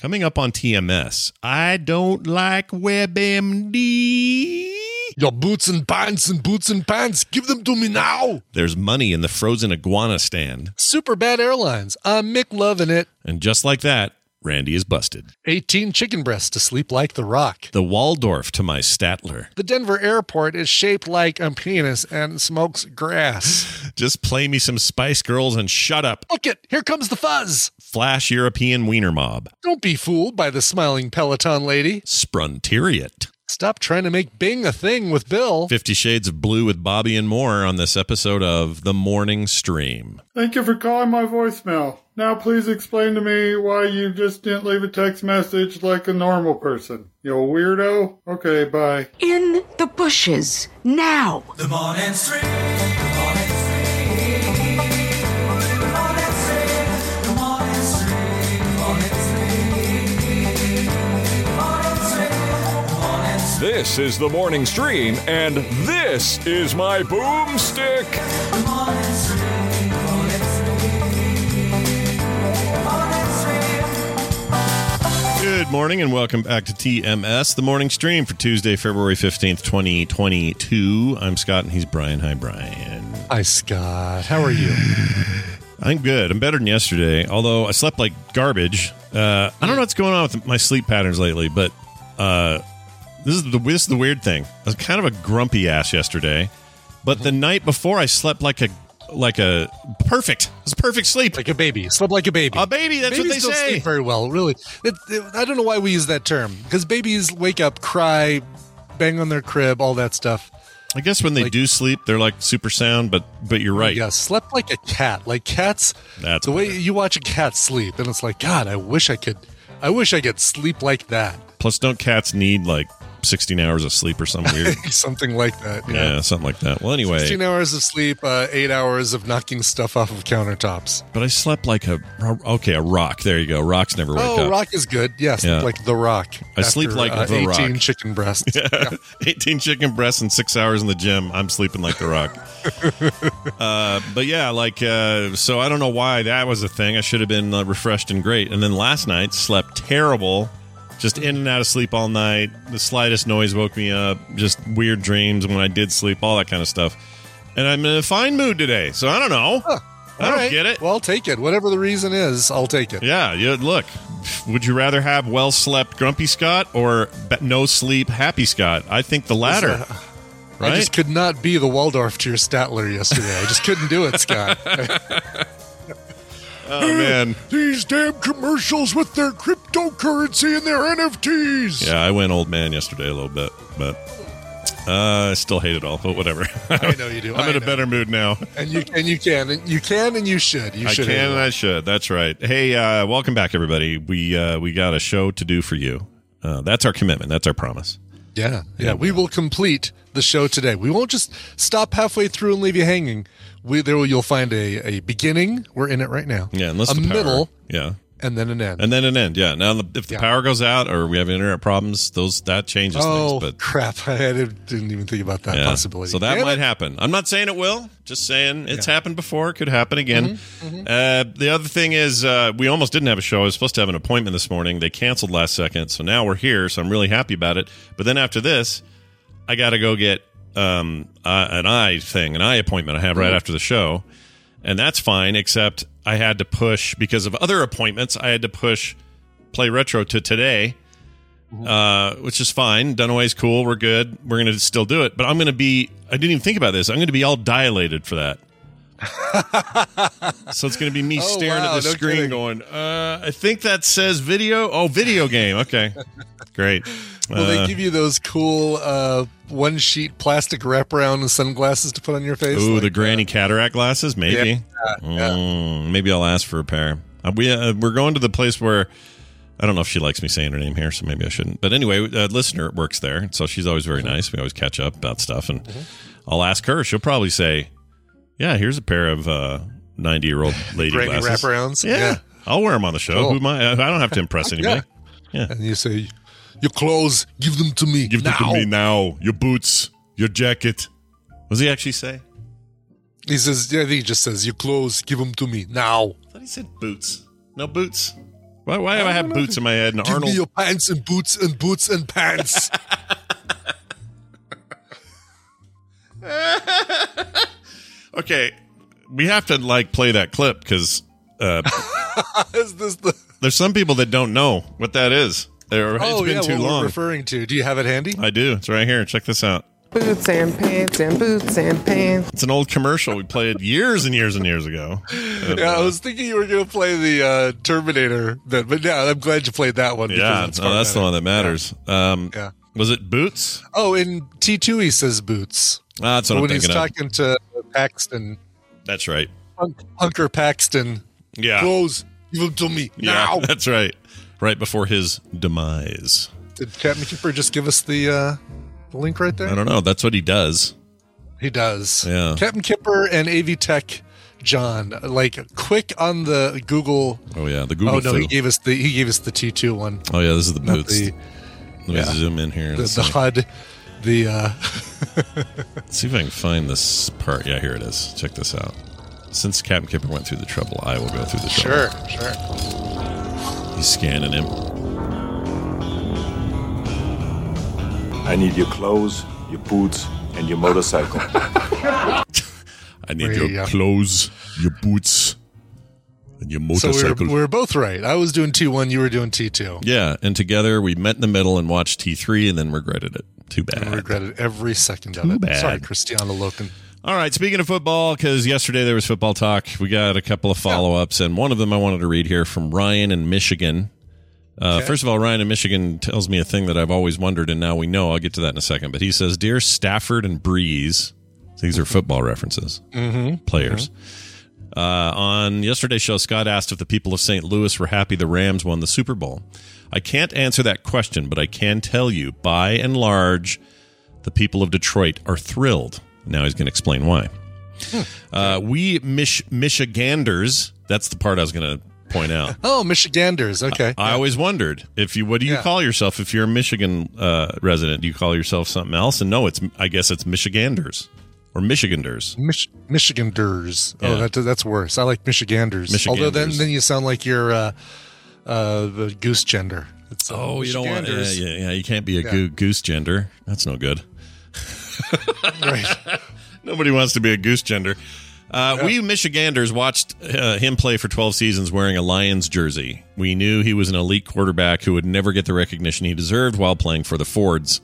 Coming up on TMS, I don't like WebMD. Your boots and pants and boots and pants, give them to me now. There's money in the frozen iguana stand. Super bad airlines. I'm Mclovin it. And just like that, Randy is busted. 18 chicken breasts to sleep like the rock. The Waldorf to my Statler. The Denver airport is shaped like a penis and smokes grass. Just play me some Spice Girls and shut up. Look it, here comes the fuzz. Flash European Wiener Mob. Don't be fooled by the smiling Peloton lady. Sprontierit. Stop trying to make Bing a thing with Bill. Fifty Shades of Blue with Bobby and more on this episode of The Morning Stream. Thank you for calling my voicemail. Now please explain to me why you just didn't leave a text message like a normal person. You weirdo? Okay, bye. In the bushes. Now. The morning stream. This is the morning stream, and this is my boomstick. Good morning and welcome back to TMS, the morning stream for Tuesday, February 15th, 2022. I'm Scott and he's Brian. Hi, Brian. Hi, Scott. How are you? I'm good. I'm better than yesterday, although I slept like garbage. Uh, I don't know what's going on with my sleep patterns lately, but uh, this is the this is the weird thing. I was kind of a grumpy ass yesterday, but the night before I slept like a like a perfect. It was perfect sleep. like a baby. Slept like a baby. a baby. That's babies what they don't say. sleep very well, really. It, it- I don't know why we use that term because babies wake up, cry, bang on their crib, all that stuff. I guess when they Like- do sleep, they're like super sound. But but you're right. Yeah, slept like a cat. Like cats. That's the way you watch a cat sleep, and it's like, God, I wish I could. I wish I could sleep like that. Plus, don't cats need like 16 hours of sleep or something weird? Something like that. yeah, something like that. Well, anyway, 16 hours of sleep, uh, eight hours of knocking stuff off of countertops. but I slept like a okay, a rock. There you go. Rocks never wake Oh, up. rock is good. Yes, Yeah. like the rock. I sleep like uh, The 18 Rock. chicken breasts. 18 chicken breasts and six hours in the gym. I'm sleeping like the rock. uh, but yeah, like, uh, so I don't know why that was a thing. I should have been uh, refreshed and great. And then last night, slept terrible, just in and out of sleep all night. The slightest noise woke me up, just weird dreams when I did sleep, all that kind of stuff. And I'm in a fine mood today. So I don't know. I All don't right. get it. Well, I'll take it. Whatever the reason is, I'll take it. Yeah, yeah. Look, would you rather have well slept Grumpy Scott or no sleep Happy Scott? I think the latter. Right? I just could not be the Waldorf to your Statler yesterday. I just couldn't do it, Scott. oh man. These damn commercials with their cryptocurrency and their NFTs. Yeah, I went old man yesterday a little bit, but uh, I still hate it all. But whatever. I know you do. I'm I in a know. better mood now. And you and you can and you can and you should. You I should. can and. I should. That's right. Hey, uh, welcome back, everybody. We uh, we got a show to do for you. Uh, that's our commitment. That's our promise. Yeah, yeah. We will complete the show today. We won't just stop halfway through and leave you hanging. We there will- you'll find a, a beginning. We're in it right now. Yeah, unless a the power- middle Yeah, and then an end. and then an end. Yeah. Now, the, if the Yeah. power goes out or we have internet problems, those that changes oh things. But crap! I didn't didn't even think about that Yeah. possibility. So that Damn might it. happen. I'm not saying it will. Just saying it's happened before. Could happen again. Mm-hmm, Uh, the other thing is uh, we almost didn't have a show. I was supposed to have an appointment this morning. They canceled last second, so now we're here. So I'm really happy about it. But then after this, I got to go get um, uh, an eye thing, an eye appointment I have right Mm-hmm. after the show. and that's fine. Except I had to push because of other appointments. I had to push play retro to today, uh, which is fine. Dunaway's cool. We're good. We're gonna still do it. But I'm gonna be. I didn't even think about this. I'm gonna be all dilated for that. so it's gonna be me Oh, staring wow, at the no screen, kidding. going, uh, "I think that says video." Oh, video game. Okay, great. Well, Uh, they give you those cool uh, one sheet plastic wraparound sunglasses to put on your face? Ooh, Like, the granny cataract glasses, maybe. Yeah, yeah. Mm, maybe I'll ask for a pair. Uh, we uh, we're going to the place where I don't know if she likes me saying her name here, so maybe I shouldn't. But anyway, a listener works there, so she's always very nice. We always catch up about stuff, and I'll ask her. She'll probably say, "Yeah, here's a pair of ninety year old lady Granny glasses." wraparounds? Yeah, Yeah. I'll wear them on the show. Cool. Who am I? I don't have to impress anybody. Yeah. And you say, "Your clothes, give them to me Give them now." to me now. Your boots, your jacket. What does he actually say? He says, "Yeah." He just says, "Your clothes, give them to me now." I thought he said boots. No boots. Why, why do I have boots in my head? And Give Arnold. me your pants and boots and boots and pants. okay, we have to like play that clip because uh, the? there's some people that don't know what that is. Or it's oh been yeah, too what we're long. referring to. Do you have it handy? I do. It's right here. Check this out. Boots and pants and boots and pants. It's an old commercial we played years and years and years ago. And, Yeah, I was thinking you were going to play the uh, Terminator bit, but yeah, I'm glad you played that one. yeah, it's no, that's the one that matters. Um, Yeah. Was it Boots? Oh, in T2 he says boots. Ah, that's what when I'm he's thinking of. talking to Paxton, That's right. Hunker Paxton, Yeah. clothes, give them to me Yeah, now. that's right. Right before his demise. Did Captain Kipper just give us the uh, the link right there? I don't know. That's what he does. He does. Yeah. Captain Kipper and AV Tech John, like quick on the Google. Oh yeah, the Google. oh no, he gave us the he gave us the T2 one, oh yeah, this is the Boots. the Let me yeah. zoom in here. the, the HUD. The uh, Let's see if I can find this part. Yeah, here it is. Check this out. Since Captain Kipper went through the trouble, I will go through the trouble. sure, sure. He's scanning him. I need your clothes, your boots, and your motorcycle. I need There your you clothes, your boots, and your So we motorcycle. were, we were both right. I was doing T1, you were doing T2. yeah, and together we met in the middle and watched T3 and then regretted it. Too bad. I regretted every second of Too it. bad. Sorry, Kristanna Loken. All right, speaking of football, because yesterday there was football talk, we got a couple of follow ups, and one of them I wanted to read here from Ryan in Michigan. Uh, First of all, Ryan in Michigan tells me a thing that I've always wondered, and now we know. I'll get to that in a second. But he says, Dear Stafford and Brees, these are football references, mm-hmm. players. Uh, on yesterday's show, Scott asked if the people of St. Louis were happy the Rams won the Super Bowl. I can't answer that question, but I can tell you, by and large, the people of Detroit are thrilled. Now he's going to explain why. Uh, we Mich- Michiganders, that's the part I was going to point out. Oh, Michiganders. Okay. I always wondered if you what do you Yeah. call yourself if you're a Michigan uh, resident? Do you call yourself something else? And no, it's I guess it's Michiganders or Michiganders. Mich- Michiganders. Yeah. Oh, that, that's worse. I like Michiganders. Although then, then you sound like you're uh, uh, the goose gender. It's, uh, Oh, you don't want yeah, yeah, yeah. You can't be a Yeah. goo- goose gender. That's no good. Right. Nobody wants to be a goose gender. Uh, We Michiganders watched uh, him play for 12 seasons wearing a Lions jersey. We knew he was an elite quarterback who would never get the recognition he deserved while playing for the Fords,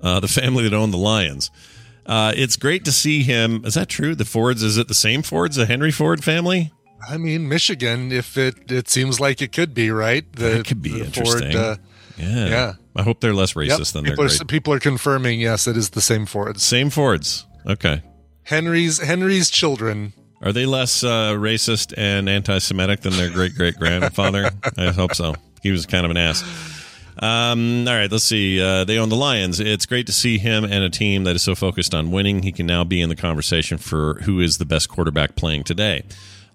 uh, the family that owned the Lions. Uh, it's great to see him. Is that true? The Fords, is it the same Fords, the Henry Ford family? I mean, Michigan, if it it seems like it could be, right? The, That could be interesting. uh, Yeah. Yeah. I hope they're less yep. racist than they're people, are, great. people are confirming, yes, it is the same Fords. Same Fords. Okay. Henry's Henry's children. Are they less uh, racist and anti-Semitic than their great great grandfather? I hope so. He was kind of an ass. Um, all right, let's see. Uh, they own the Lions. It's great to see him and a team that is so focused on winning. He can now be in the conversation for who is the best quarterback playing today.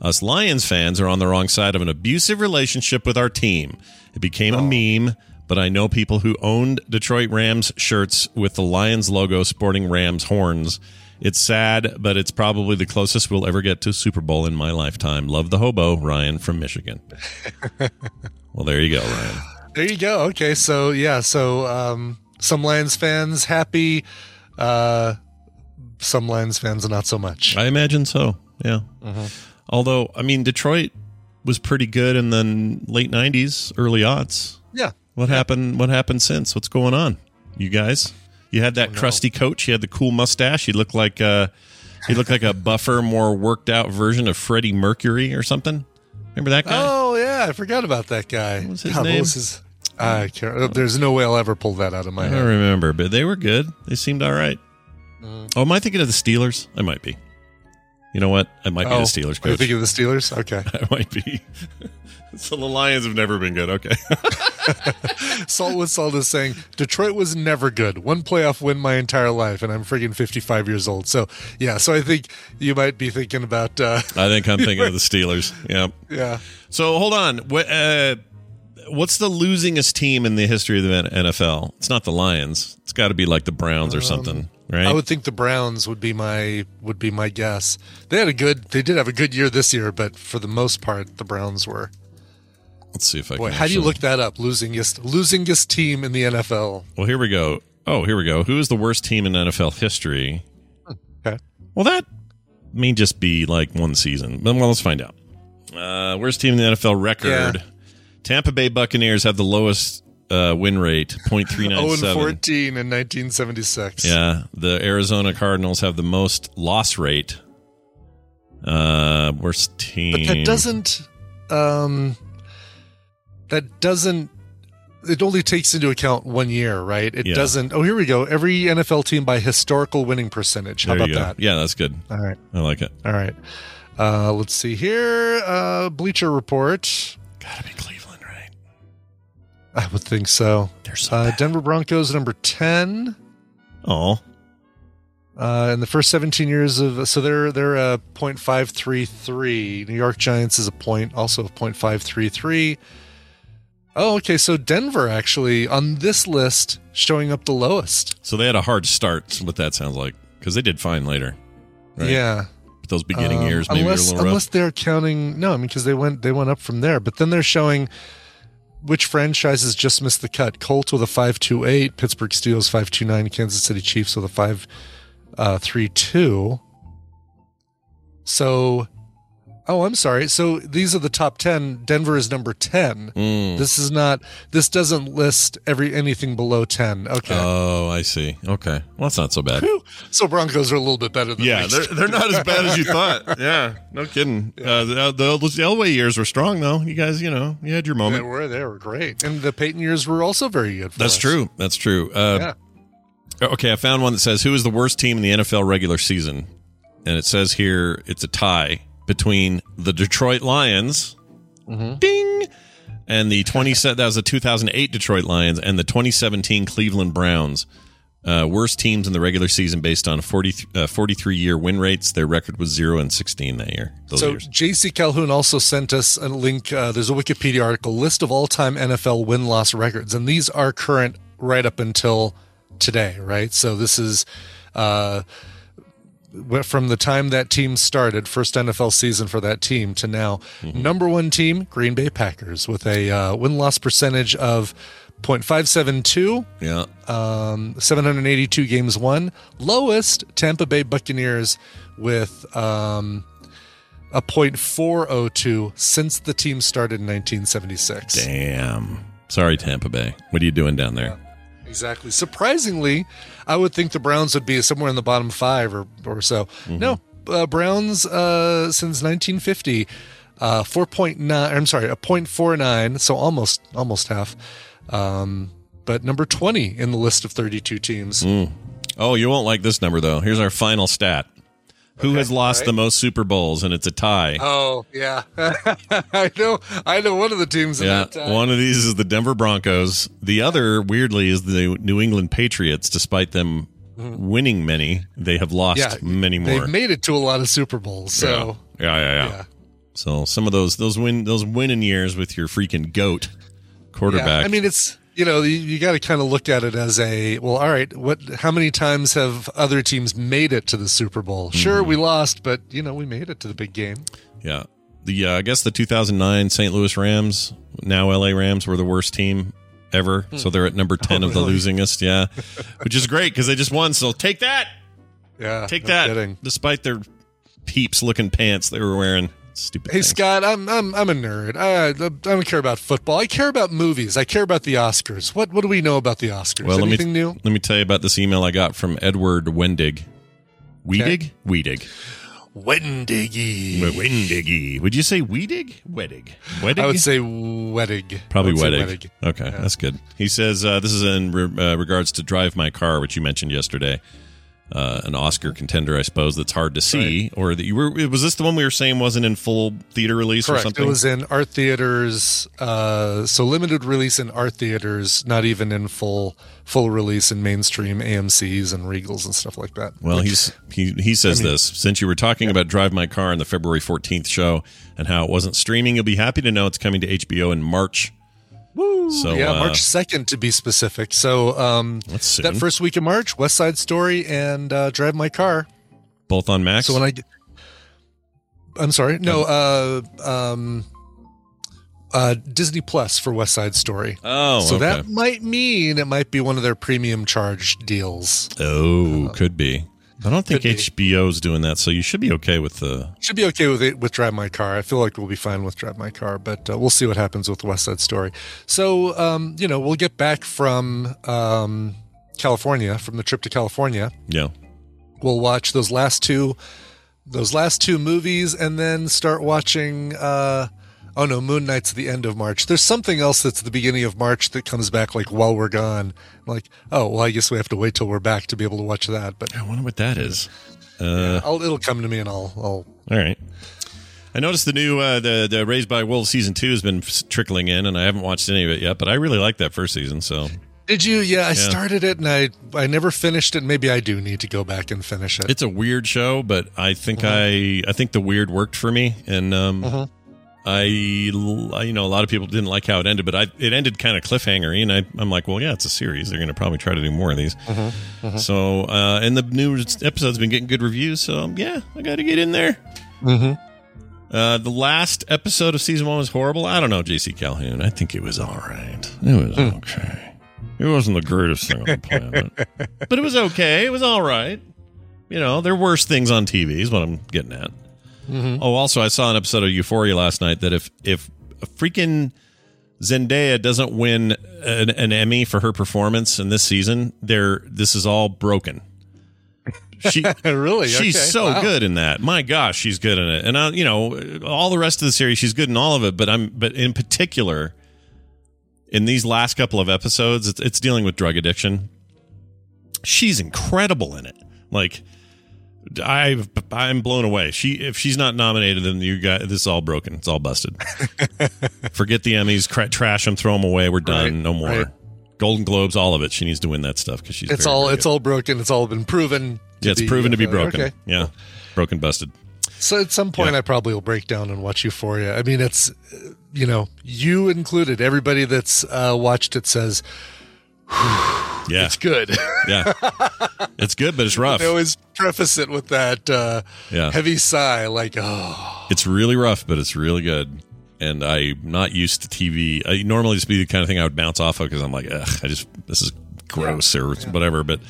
Us Lions fans are on the wrong side of an abusive relationship with our team. It became a meme, but I know people who owned Detroit Rams shirts with the Lions logo sporting Rams horns. It's sad, but it's probably the closest we'll ever get to Super Bowl in my lifetime. Love the hobo, Ryan from Michigan. well, there you go, Ryan. There you go. Okay, so yeah, so um, some Lions fans happy, uh, some Lions fans not so much. I imagine so. Yeah. Although, I mean, Detroit was pretty good in the late '90s, early aughts. Yeah. What happened? What happened since? What's going on, you guys? You had Oh, that crusty coach. He had the cool mustache. He looked like uh he looked like a buffer, more worked out version of Freddie Mercury or something. Remember that guy? Oh yeah, I forgot about that guy. What was his God, name? was his- I can't. uh, There's no way I'll ever pull that out of my I don't remember, but they were good. They seemed all right. Mm. Oh, am I thinking of the Steelers? I might be. You know what? I might be Oh, the Steelers Are you coach. thinking of the Steelers? Okay. I might be. so the Lions have never been good. Okay. Salt with Salt is saying Detroit was never good. One playoff win my entire life, and I'm friggin' 55 years old. So yeah, so I think you might be thinking about. Uh, I think I'm thinking of the Steelers. Yeah. yeah. So hold on. What, uh, what's the losingest team in the history of the NFL? It's not the Lions. It's got to be like the Browns or something, right? Um, I would think the Browns would be my would be my guess. They had a good. They did have a good year this year, but for the most part, the Browns were. Let's see if I Boy, can. how do you look that up? Losingest losingest team in the NFL. Well, here we go. Oh, here we go. Who is the worst team in NFL history? Okay. Well, that may just be like one season. But well, let's find out. Uh, worst team in the NFL record. Yeah. Tampa Bay Buccaneers have the lowest uh, win rate, Oh, and 0.397. 14 in 1976. Yeah, the Arizona Cardinals have the most loss rate. Uh, worst team. But that doesn't um that doesn't it only takes into account one year, right? It Yeah. doesn't Oh, here we go. Every NFL team by historical winning percentage. How There about that? Yeah, that's good. All right. I like it. All right. Uh let's see here. Uh Bleacher Report. Gotta be Cleveland, right? I would think so. They're so Uh. Denver Broncos number 10. Oh, Uh, in the first 17 years of so they're they're a .533. New York Giants is a point also a .533. Oh, okay. So Denver actually on this list showing up the lowest. so they had a hard start. What that sounds like because they did fine later. Right? Yeah. But those beginning Um, years maybe unless little rough. unless they're counting no, I mean because they went they went up from there. But then they're showing which franchises just missed the cut. Colts with a five two eight, Pittsburgh Steelers five two nine, Kansas City Chiefs with a five uh, three two. So, oh, I'm sorry. So these are the top ten. Denver is number ten. Mm. This is not. This doesn't list every anything below ten. Okay. Oh, I see. Okay, well, that's not so bad. Whew. so Broncos are a little bit better than Yeah, they're, they're not as bad as you thought. Yeah, no kidding. Uh, the, the, those Elway years were strong, though. You guys, you know, you had your moment. They were they were great, and the Peyton years were also very good. For That's us. true. That's true. Uh, Yeah. Okay, I found one that says who is the worst team in the NFL regular season, and it says here it's a tie between the Detroit Lions, Mm-hmm. ding, and the twenty that was the two thousand eight Detroit Lions and the twenty seventeen Cleveland Browns. Uh, worst teams in the regular season based on 40, uh, 43 year win rates. Their record was zero and sixteen that year. So years. JC Calhoun also sent us a link. Uh, there's a Wikipedia article list of all-time NFL win-loss records, and these are current right up until today. Right. So this is uh, from the time that team started, first NFL season for that team to now. Number one team, Green Bay Packers, with a uh, win-loss percentage of 0.572. Yeah. Um, 782 games won. Lowest, Tampa Bay Buccaneers with um, a .402 since the team started in 1976. Damn. Sorry, Tampa Bay. What are you doing down there? Exactly. Surprisingly, I would think the Browns would be somewhere in the bottom five or, or so. Mm-hmm. No, uh, Browns uh, since 1950, uh, 4.9. I'm sorry, a .49, so almost almost half. Um, but number 20 in the list of 32 teams. Oh, you won't like this number though. Here's our final stat. Who has lost the most Super Bowls? And it's a tie. Oh yeah, I know. I know one of the teams. In yeah, that one of these is the Denver Broncos. The other, weirdly, is the New England Patriots. Despite them winning many, they have lost Mm-hmm. Yeah, many more. They've made it to a lot of Super Bowls. So yeah, yeah, yeah, yeah. yeah. So some of those those win those winning years with your freaking goat quarterback. I mean, it's you know you, you got to kind of look at it as a well. All right, what? How many times have other teams made it to the Super Bowl? Sure, Mm-hmm. we lost, but you know we made it to the big game. Yeah. The uh, I guess the 2009 St. Louis Rams, now LA Rams, were the worst team ever. So they're at number 10 of the really? losingest. Yeah, which is great because they just won. So take that, Yeah, take no that. kidding. Despite their peeps looking pants they were wearing. Stupid. Hey things. Scott, I'm I'm I'm a nerd. I, I don't care about football. I care about movies. I care about the Oscars. What what do we know about the Oscars? Well, let Anything me new? let me tell you about this email I got from Edward Wendig. Weedig? Weedig. Wendiggy. Wendiggy. Would you say Weedig? Wedig. Wedig? I would say Wedig. Probably would Wedig. Okay, that's good. He says uh, this is in re- uh, regards to Drive My Car, which you mentioned yesterday. Uh, an Oscar contender, I suppose, that's hard to see. Or that you were was this the one we were saying wasn't in full theater release or something? It was in art theaters, uh, so limited release in art theaters, not even in full full release in mainstream AMC's and Regals and stuff like that. Well, he's he he says I mean- this. Since you were talking about Drive My Car in the February 14th show and how it wasn't streaming, you'll be happy to know it's coming to HBO in March. Woo! So, yeah, uh, March second to be specific. So um, That's soon. that first week of March, West Side Story and uh, Drive My Car. Both on Max. So when I, get- I'm sorry, no, uh, um, uh, Disney Plus for West Side Story. Oh, so okay. that might mean it might be one of their premium charge deals. Oh, could be. I don't think be. HBO's doing that, so you should be okay with the. Should be okay with it with Drive My Car. I feel like we'll be fine with Drive My Car, but uh, we'll see what happens with West Side Story. So, um, you know, we'll get back from um, California, from the trip to California. Yeah. We'll watch those last two, those last two movies, and then start watching. Uh, oh no, Moon Knight's the end of March. There's something else that's the beginning of March that comes back like while we're gone. I'm like, oh well, I guess we have to wait till we're back to be able to watch that. But I wonder what that is. Uh, I'll, it'll come to me, and I'll, I'll all right. I noticed the new uh, the the Raised by Wolves season two has been trickling in, and I haven't watched any of it yet, but I really like that first season. So Did you? Yeah, I Yeah. started it and I I never finished it. Maybe I do need to go back and finish it. it's a weird show, but I think Uh-huh. I I think the weird worked for me, and um, Mhm. I you know a lot of people didn't like how it ended, but I it ended kind of cliffhangery, and I I'm like, well, yeah, it's a series. They're going to probably try to do more of these. Uh-huh. So uh, and the new episode's been getting good reviews, so um, yeah, I got to get in there. Mm-hmm. Uh, the last episode of season one was horrible. I don't know, JC Calhoun. I think it was all right. It was Hmm. okay. It wasn't the greatest thing on the planet, but it was okay. It was all right. You know, there are worse things on TV. Is what I'm getting at. Mm-hmm. Oh, also, I saw an episode of Euphoria last night that if if a freaking Zendaya doesn't win an, an Emmy for her performance in this season, there this is all broken. She really? She's Okay. so Wow. good in that. My gosh, she's good in it. And uh, you know, all the rest of the series, she's good in all of it. But I'm, but in particular, in these last couple of episodes, it's, it's dealing with drug addiction. She's incredible in it. Like, I, I'm blown away. She, if she's not nominated, then you got this is all broken. It's all busted. Forget the Emmys, cra- trash them, throw them away. We're done. Right, no more. right. Golden Globes, all of it. She needs to win that stuff because she's. It's very, all very it's all broken. It's all been proven. Yeah, it's proven to be uh, broken. Okay. Yeah, broken, busted. So at some point, Yeah. I probably will break down and watch Euphoria. I mean, it's you know, you included. Everybody that's uh, watched it says Yeah, it's good. yeah, it's good, but it's rough. they always preface it with that uh, Yeah. heavy sigh, like, oh, It's really rough, but it's really good. And I'm not used to TV. I normally just be the kind of thing I would bounce off of because I'm like, ugh, I just this is gross or whatever. But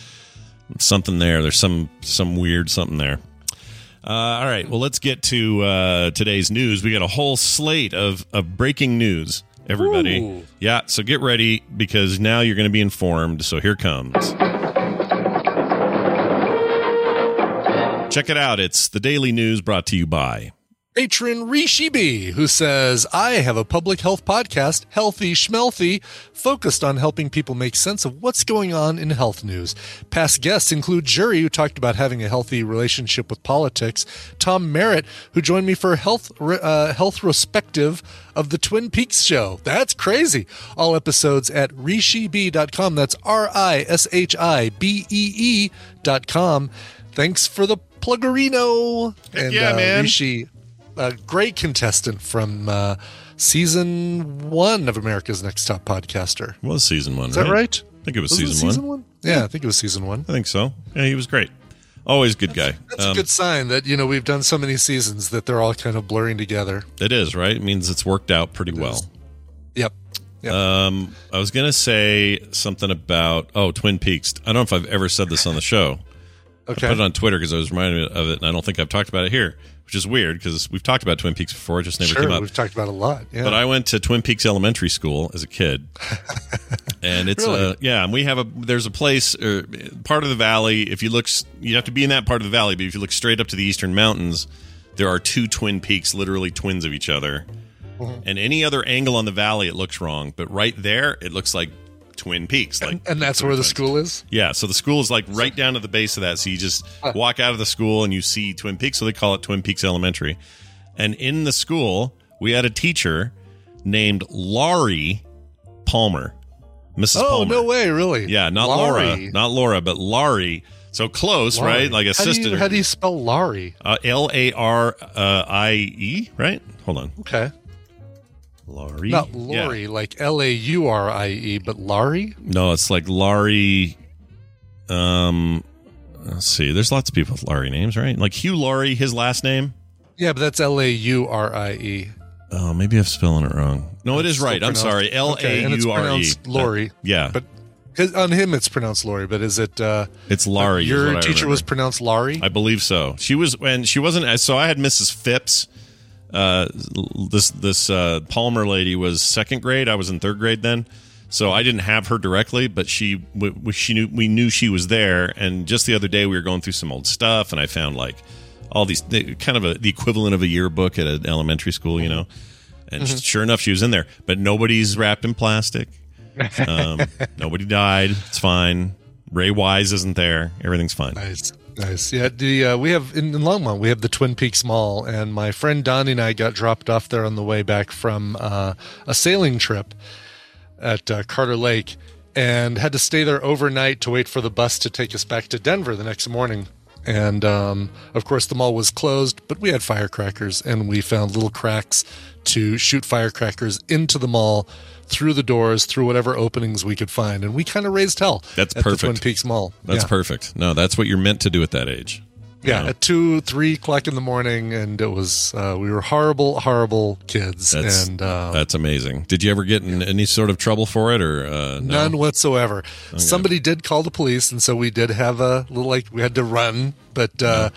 something there. There's some some weird something there. Uh, all right, well, let's get to uh, today's news. We got a whole slate of of breaking news. Everybody, Ooh. yeah. So get ready because now you're going to be informed. So here comes. Check it out. It's the daily news brought to you by. Patron Rishibi, who says, I have a public health podcast, Healthy Schmelthy, focused on helping people make sense of what's going on in health news. Past guests include Jury, who talked about having a healthy relationship with politics, Tom Merritt, who joined me for a health, uh, health respective of the Twin Peaks show. That's crazy. All episodes at rishibee.com. That's R I S H I B E E dot com. Thanks for the pluggerino. And yeah, uh, man. Rishi, a great contestant from uh, season one of America's Next Top Podcaster. Was season one? Is that right? I think it was, Was it season, season one. one? Yeah, I think it was season one. I think so. Yeah, he was great. Always good guy. That's Um, a good sign that you know we've done so many seasons that they're all kind of blurring together. It is right. It means it's worked out pretty well. Yep. Yep. Um, I was gonna say something about oh Twin Peaks. I don't know if I've ever said this on the show. Okay. I put it on Twitter because I was reminded of it, and I don't think I've talked about it here, which is weird because we've talked about Twin Peaks before. It just never sure, came up. we've talked about it a lot. Yeah. But I went to Twin Peaks Elementary School as a kid, and it's Really? uh, yeah, and we have a there's a place or part of the valley. If you look, you have to be in that part of the valley, but if you look straight up to the eastern mountains, there are two twin peaks, literally twins of each other. Mm-hmm. And any other angle on the valley, it looks wrong, but right there, it looks like Twin Peaks. Like, and that's where the school is. yeah, so the school is like right down to the base of that. So you just walk out of the school and you see Twin Peaks. So they call it Twin Peaks Elementary. And in the school, we had a teacher named Laurie Palmer, Mrs. Oh Palmer. no way! Really? Yeah, not Laura, not Laura, but Laurie. So close, Laurie. right? Like How do you- How do you spell Laurie? uh, L A R uh, I E, right? Hold on, Okay. Laurie. Not Yeah. Laurie, like L A U R I E, but Laurie? No, it's like Laurie. Um, let's see. There's lots of people with Laurie names, right? Like Hugh Laurie, his last name. Yeah, but that's L A U R I E. Oh, maybe I'm spelling it wrong. No, it is right. I'm sorry. L A U R E. Laurie. Yeah, But on him, it's pronounced Laurie. But is it? Uh, it's Laurie. Your teacher was pronounced Laurie. I believe so. She was, and she wasn't. So I had Mrs. Phipps. Uh, this this uh, Palmer lady was second grade. I was in third grade then, so I didn't have her directly, but she we, she knew we knew she was there. And just the other day, we were going through some old stuff, and I found like all these kind of a, the equivalent of a yearbook at an elementary school, you know. And sure enough, she was in there, but nobody's wrapped in plastic. Um, nobody died. It's fine. Ray Wise isn't there. Everything's fine. Nice, nice. Yeah, the uh, we have in, in Longmont we have the Twin Peaks Mall, and my friend Donnie and I got dropped off there on the way back from uh, a sailing trip at uh, Carter Lake, and had to stay there overnight to wait for the bus to take us back to Denver the next morning. And um, of course, the mall was closed, but we had firecrackers, and we found little cracks to shoot firecrackers into the mall through the doors, through whatever openings we could find, and we kind of raised hell. That's at perfect. Twin Peaks Mall. That's Yeah. perfect. No, that's what you're meant to do at that age. Yeah, Yeah. at two, three o'clock in the morning, and it was uh, we were horrible, horrible kids, That's and uh, that's amazing. Did you ever get in any sort of trouble for it, or uh, no? none whatsoever. Somebody did call the police, and so we did have a little like we had to run, but uh,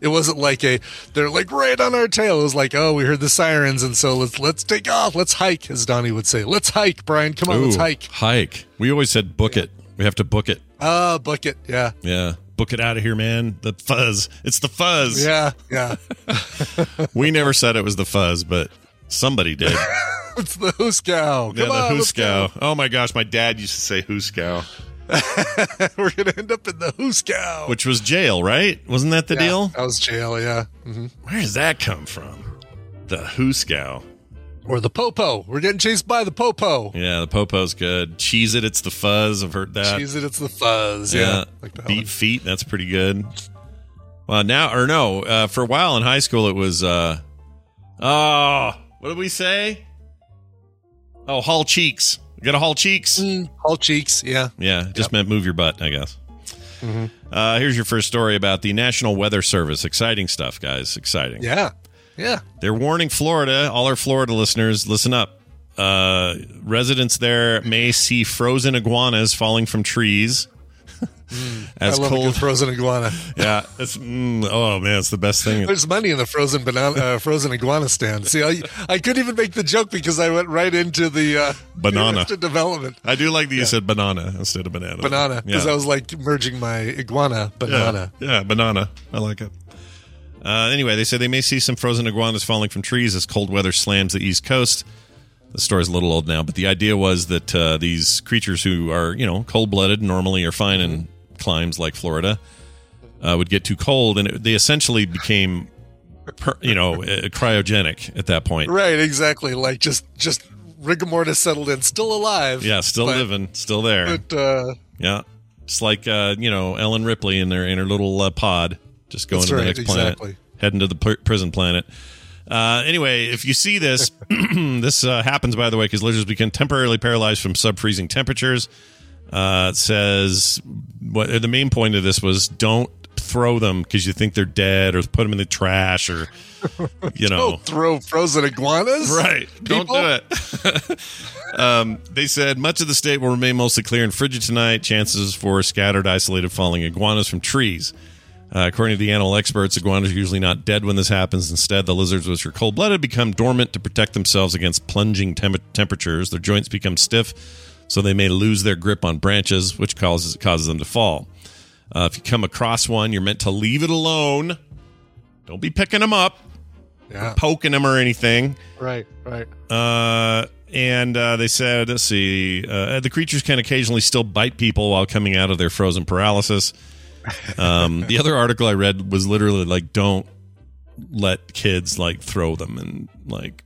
it wasn't like a they're like right on our tail. It was like oh, we heard the sirens, and so let's let's take off, let's hike, as Donnie would say. Let's hike, Brian. Come on, let's hike. Hike. We always said book it. We have to book it. Ah, it. Yeah, Yeah, book it out of here, man. The fuzz. It's the fuzz. yeah, yeah. We never said it was the fuzz, but somebody did. it's the Hooskow. Come yeah, the on, hooskow. Oh my gosh, my dad used to say hooskow, We're gonna end up in the Hooskow. which was jail, right? Wasn't that the Yeah, deal? That was jail. Yeah. hmm Where does that come from? The hooskow. Or the popo. We're getting chased by the popo. Yeah, the popo's good. Cheese it. It's the fuzz. I've heard that. Cheese it, it's the fuzz. Yeah. Yeah, Like the beat feet. That's pretty good. Well, now or no, uh, for a while in high school, it was. uh Oh, what did we say? Oh, Haul cheeks. You got a haul cheeks. haul cheeks. Yeah. Yeah, just meant move your butt, I guess. Uh, here's your first story about the National Weather Service. Exciting stuff, guys. Exciting. Yeah. Yeah. They're warning Florida, all our Florida listeners, listen up. Uh, residents there may see frozen iguanas falling from trees. As I love cold, frozen iguana. yeah. It's mm, oh man, it's the best thing. There's money in the frozen banana, uh, frozen iguana stand. See, I, I couldn't even make the joke because I went right into the uh, Banana. Development I do like that you said banana instead of banana. banana because Yeah. I was like merging my iguana banana. Yeah, yeah, banana. I like it. Uh, anyway, they say they may see some frozen iguanas falling from trees as cold weather slams the East Coast. The story's a little old now, but the idea was that uh, these creatures who are, you know, cold blooded normally are fine in climes like Florida uh, would get too cold, and it, they essentially became, per, you know, uh, cryogenic at that point. Right. Exactly. Like just just rigor mortis settled in, still alive. Yeah, still but- living, still there. But uh, Yeah, it's like uh, you know Ellen Ripley in their in her little uh, pod, just going to the right, next planet, exactly. heading to the pr- prison planet. Uh, anyway, if you see this, this uh, happens by the way because lizards become temporarily paralyzed from sub freezing temperatures. Uh, says what the main point of this was don't throw them because you think they're dead or put them in the trash or you know don't throw frozen iguanas. Right. Don't do it. um, they said much of the state will remain mostly clear and frigid tonight. Chances for scattered, isolated falling iguanas from trees. Uh, according to the animal experts, iguanas are usually not dead when this happens. Instead, the lizards, which are cold blooded, become dormant to protect themselves against plunging tem- temperatures. Their joints become stiff, so they may lose their grip on branches, which causes, causes them to fall. Uh, if you come across one, you're meant to leave it alone. Don't be picking them up, Yeah. poking them, or anything. Right. Right. Uh, and uh, they said, let's see, uh, the creatures can occasionally still bite people while coming out of their frozen paralysis. Um, the other article I read was literally like, don't let kids like throw them and like,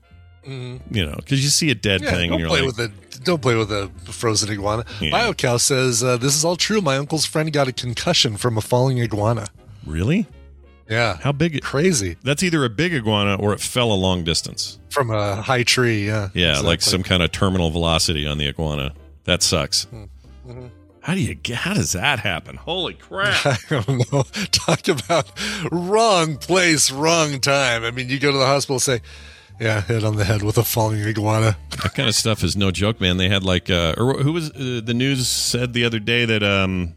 you know, because you see a dead Mm-hmm. Yeah, thing don't and you're play like, with a don't play with a frozen iguana. Yeah. BioCow says uh, this is all true. My uncle's friend got a concussion from a falling iguana. really? Yeah, How big? crazy That's either a big iguana or it fell a long distance. from a high tree. Yeah, Yeah, like some kind of terminal velocity on the iguana. That sucks. Mm-hmm. How do you get? How does that happen? Holy crap! I don't know. Talk about wrong place, wrong time. I mean, you go to the hospital, and say, "Yeah, hit on the head with a falling iguana." that kind of stuff is no joke, man. They had like, uh, or who was uh, the news said the other day that um,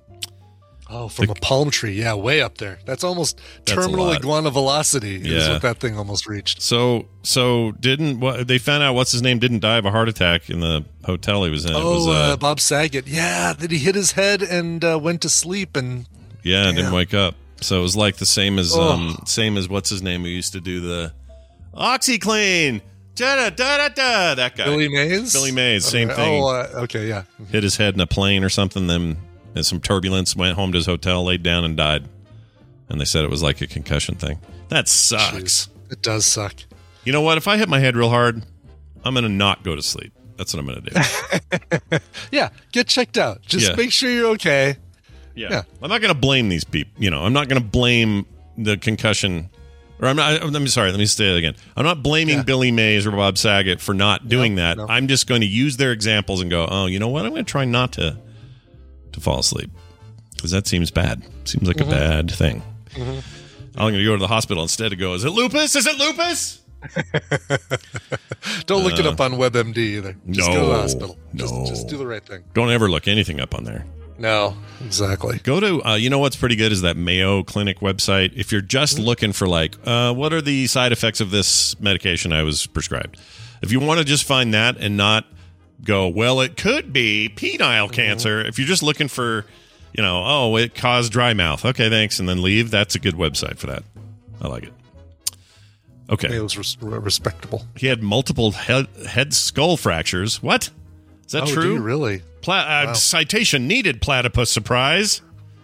Oh, from a palm tree. Yeah, way up there. That's almost That's terminal iguana velocity. Is Yeah. what that thing almost reached. so so didn't what they found out what's his name didn't die of a heart attack in the hotel he was in. It Oh, was, uh, uh, Bob Saget. Yeah, that he hit his head and uh, went to sleep and yeah, didn't wake up. So it was like the same as Oh. um, same as what's his name who used to do the OxiClean. Da da da da da. That guy. Billy Mays. Billy Mays, same Okay. thing. Oh, uh, okay, yeah. hit his head in a plane or something. Then and some turbulence, went home to his hotel, laid down, and died. And they said it was like a concussion thing. That sucks. Jeez. It does suck. You know what? If I hit my head real hard, I'm gonna not go to sleep. That's what I'm gonna do. Yeah, get checked out. Just Yeah. make sure you're okay. Yeah. Yeah. I'm not gonna blame these people. You know, I'm not gonna blame the concussion. Or I'm not. Let me sorry. Let me say it again. I'm not blaming Yeah. Billy Mays or Bob Saget for not doing that. no. I'm just going to use their examples and go, oh, you know what? I'm going to try not to to fall asleep because that seems bad. Seems like Mm-hmm. a bad thing. I'm going to go to the hospital instead to go. Is it lupus? Is it lupus? Don't look it up on WebMD either. Just go to the Uh, no, hospital. Just, no. just do the right thing. Don't ever look anything up on there. No, exactly. Go to, uh, you know what's pretty good is that Mayo Clinic website. If you're just looking for, like, uh, what are the side effects of this medication I was prescribed? If you want to just find that and not go, well, it could be penile cancer. If you're just looking for, you know, oh, it caused dry mouth. Okay, thanks. And then leave. That's a good website for that. I like it. Okay. It was res- respectable. He had multiple head, head skull fractures. What? Is that oh, true? really? Pla- uh, Citation needed platypus surprise.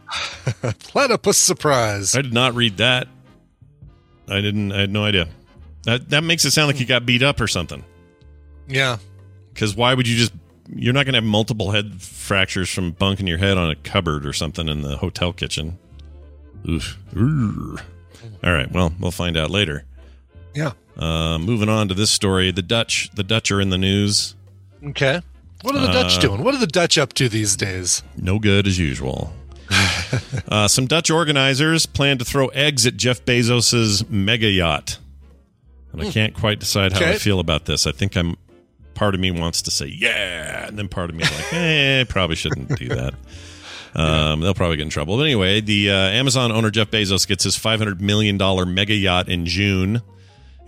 Platypus surprise. I did not read that. I didn't. I had no idea. That that makes it sound like you got beat up or something. Yeah. Because why would you just? You're not going to have multiple head fractures from bunking your head on a cupboard or something in the hotel kitchen. Oof. All right. Well, we'll find out later. Yeah. Uh, moving on to this story, the Dutch. The Dutch are in the news. Okay. What are the Dutch Uh, doing? What are the Dutch up to these days? No good as usual. uh, some Dutch organizers plan to throw eggs at Jeff Bezos's mega yacht, and I can't quite decide how I feel about this. I think I'm. Part of me wants to say yeah, and then part of me is like, eh, probably shouldn't do that. Um, they'll probably get in trouble. But anyway, the uh, Amazon owner Jeff Bezos gets his $500 million mega yacht in June.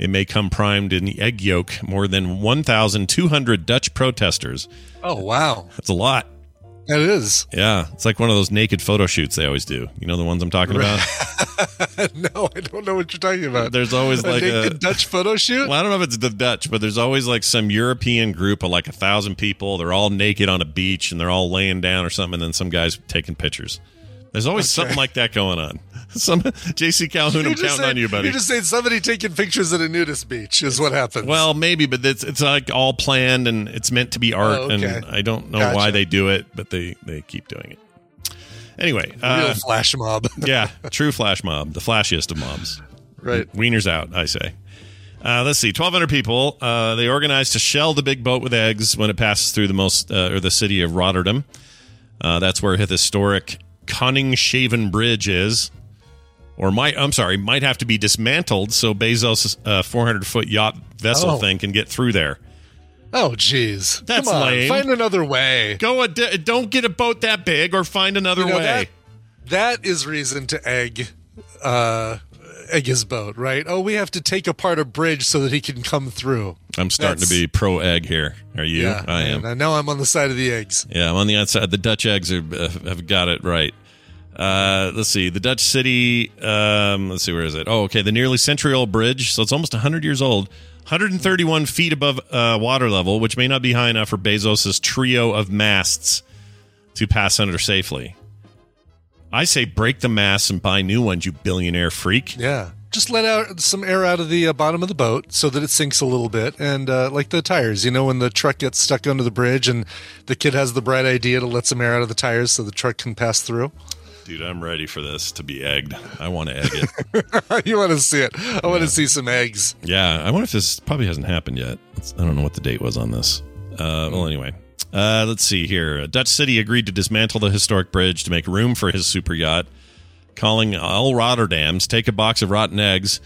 It may come primed in the egg yolk. More than 1,200 Dutch protesters. Oh wow, That's a lot. It is. Yeah, it's like one of those naked photo shoots they always do. You know the ones I'm talking about? no, I don't know what you're talking about. There's always a like naked a Dutch photo shoot. well, I don't know if it's the Dutch, but there's always like some European group of like a thousand people. They're all naked on a beach and they're all laying down or something, and then some guys taking pictures. There's always something like that going on. Some JC Calhoun, I'm counting saying- on you, buddy. You're just saying somebody taking pictures at a nudist beach is what happens. well, maybe, but it's it's like all planned and it's meant to be art, Oh, okay. and I don't know Gotcha. why they do it, but they they keep doing it. Anyway, real uh, flash mob. yeah, true flash mob, the flashiest of mobs. right. Wieners out, I say. Uh, let's see, 1,200 people. Uh, they organized to shell the big boat with eggs when it passes through the most uh, or the city of Rotterdam. Uh, that's where historic Koningshaven Bridge is, or might I'm sorry, might have to be dismantled so Bezos' 400 foot yacht vessel Oh. thing can get through there. Oh, jeez. That's Come on, lame. Find another way. Go a di- don't get a boat that big, or find another You know, way. that- that is reason to egg uh, Egg's boat, right? Oh, we have to take apart a bridge so that he can come through. I'm starting That's- to be pro egg here. Are you? Yeah, I am. I know I'm on the side of the eggs. Yeah, I'm on the outside. The Dutch eggs are, uh, have got it right. Uh, let's see. The Dutch city. Um, let's see. Where is it? Oh, okay. The nearly century-old bridge. So it's almost 100 years old. 131 feet above uh, water level, which may not be high enough for Bezos's trio of masts to pass under safely. I say break the masts and buy new ones, you billionaire freak. Yeah. Just let out some air out of the uh, bottom of the boat so that it sinks a little bit. And uh, like the tires, you know, when the truck gets stuck under the bridge and the kid has the bright idea to let some air out of the tires so the truck can pass through. Dude, I'm ready for this to be egged. I want to egg it. you want to see it. I want to see some eggs. Yeah, I wonder if this probably hasn't happened yet. It's- I don't know what the date was on this. Uh, well, anyway, uh, let's see here. A Dutch city agreed to dismantle the historic bridge to make room for his super yacht, calling all Rotterdams take a box of rotten eggs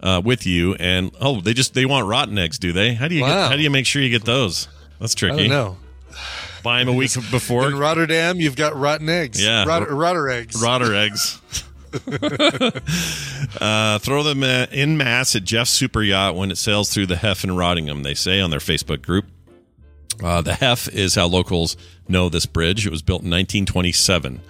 uh, with you. And oh, they just they want rotten eggs, do they? How do you Wow. get, how do you make sure you get those? That's I tricky. don't know. Buy them a week before. In Rotterdam, you've got rotten eggs. Yeah. Rot- rotter eggs. Rotter eggs. uh, throw them uh, in mass at Jeff's super yacht when it sails through the Hef in Rottingham, they say on their Facebook group. Uh, the Hef is how locals know this bridge. It was built in 1927.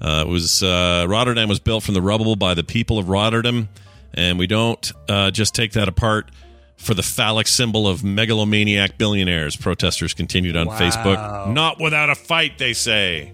Uh, it was uh, Rotterdam was built from the rubble by the people of Rotterdam, and we don't uh, just take that apart for the phallic symbol of megalomaniac billionaires. Protesters continued on Wow. Facebook. Not without a fight, they say.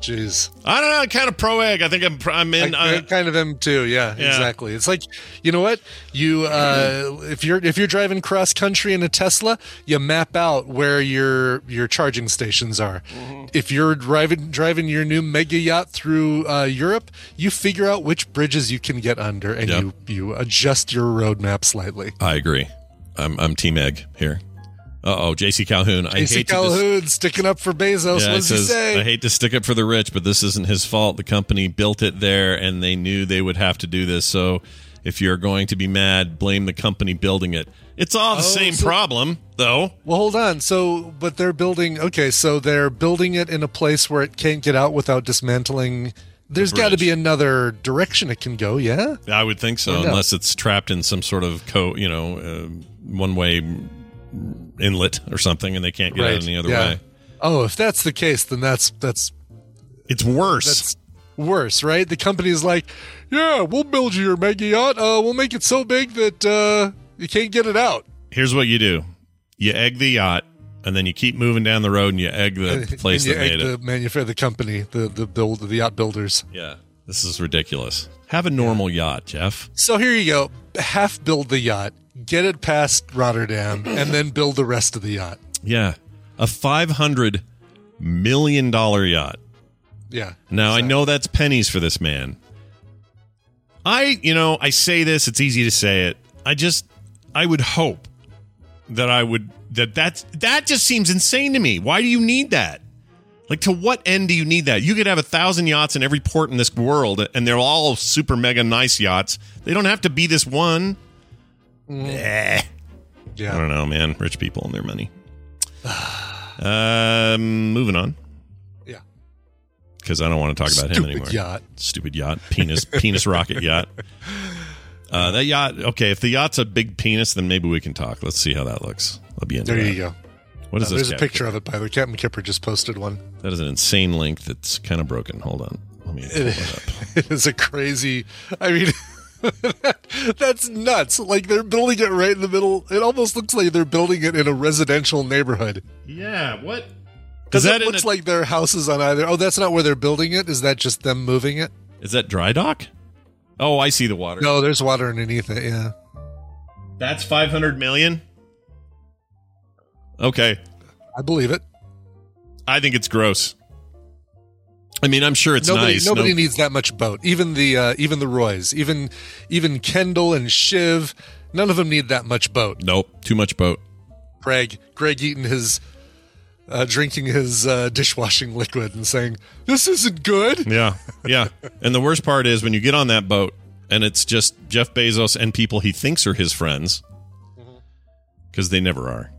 Jeez. I don't know, kind of pro egg. I think I'm I'm in. I, I kind of am too. Yeah, Yeah. exactly. It's like you know what you uh, if you're if you're driving cross country in a Tesla, you map out where your your charging stations are. Mm-hmm. If you're driving driving your new mega yacht through uh, Europe, you figure out which bridges you can get under, and Yep. you you adjust your roadmap slightly. I agree. I'm I'm team egg here. Uh oh, JC Calhoun. I hate to dis- Calhoun sticking up for Bezos. Yeah, what does he says, say? I hate to stick up for the rich, but this isn't his fault. The company built it there, and they knew they would have to do this. So, if you're going to be mad, blame the company building it. It's all the Oh, same so- problem, though. Well, hold on. So, but they're building. Okay, so they're building it in a place where it can't get out without dismantling. There's got to be another direction it can go. Yeah. I would think so, unless it's trapped in some sort of co, you know, uh, one way inlet or something, and they can't get out any other yeah. way. Oh, if that's the case, then that's that's It's worse. that's worse, right? The company's like, yeah, we'll build you your mega yacht. Uh, we'll make it so big that uh, you can't get it out. Here's what you do: you egg the yacht, and then you keep moving down the road, and you egg the place and you that made egg it. the manufacturer, the company, the the build the yacht builders. Yeah, this is ridiculous. Have a normal yacht, Jeff. So here you go. Half build the yacht, get it past Rotterdam, and then build the rest of the yacht. Yeah, a five hundred million dollar yacht. Yeah. Now I know that's pennies for this man. I, you know, I say this. It's easy to say it. I just, I would hope that I would that that's that just seems insane to me. Why do you need that? Like, to what end do you need that? You could have a thousand yachts in every port in this world, and they're all super mega nice yachts. They don't have to be this one. Eh. Yeah. I don't know, man. Rich people and their money. um, moving on. Yeah. Because I don't want to talk about him anymore. yacht. Stupid yacht. Penis penis rocket yacht. Uh, that yacht. Okay, if the yacht's a big penis, then maybe we can talk. Let's see how that looks. I'll be into There that. you go. What is Uh, this? There's a picture of it, by the way. Captain Kipper just posted one. That is an insane link that's kind of broken. Hold on. Let me up. It is a crazy. I mean, that's nuts. Like they're building it right in the middle. It almost looks like they're building it in a residential neighborhood. Yeah. What? Because Is it that in looks a- like their houses on either. Oh, that's not where they're building it. Is that just them moving it? Is that dry dock? Oh, I see the water. No, there's water underneath it. Yeah, That's 500 million? Okay. I believe it. I think it's gross. I mean, I'm sure it's nobody nice. nobody No- needs that much boat. Even the uh, even the Roys, even even Kendall and Shiv, none of them need that much boat. nope. Too much boat. Greg, Greg eating his, uh, drinking his uh, dishwashing liquid and saying, "This isn't good." Yeah. Yeah. and the worst part is when you get on that boat and it's just Jeff Bezos and people he thinks are his friends because they never are.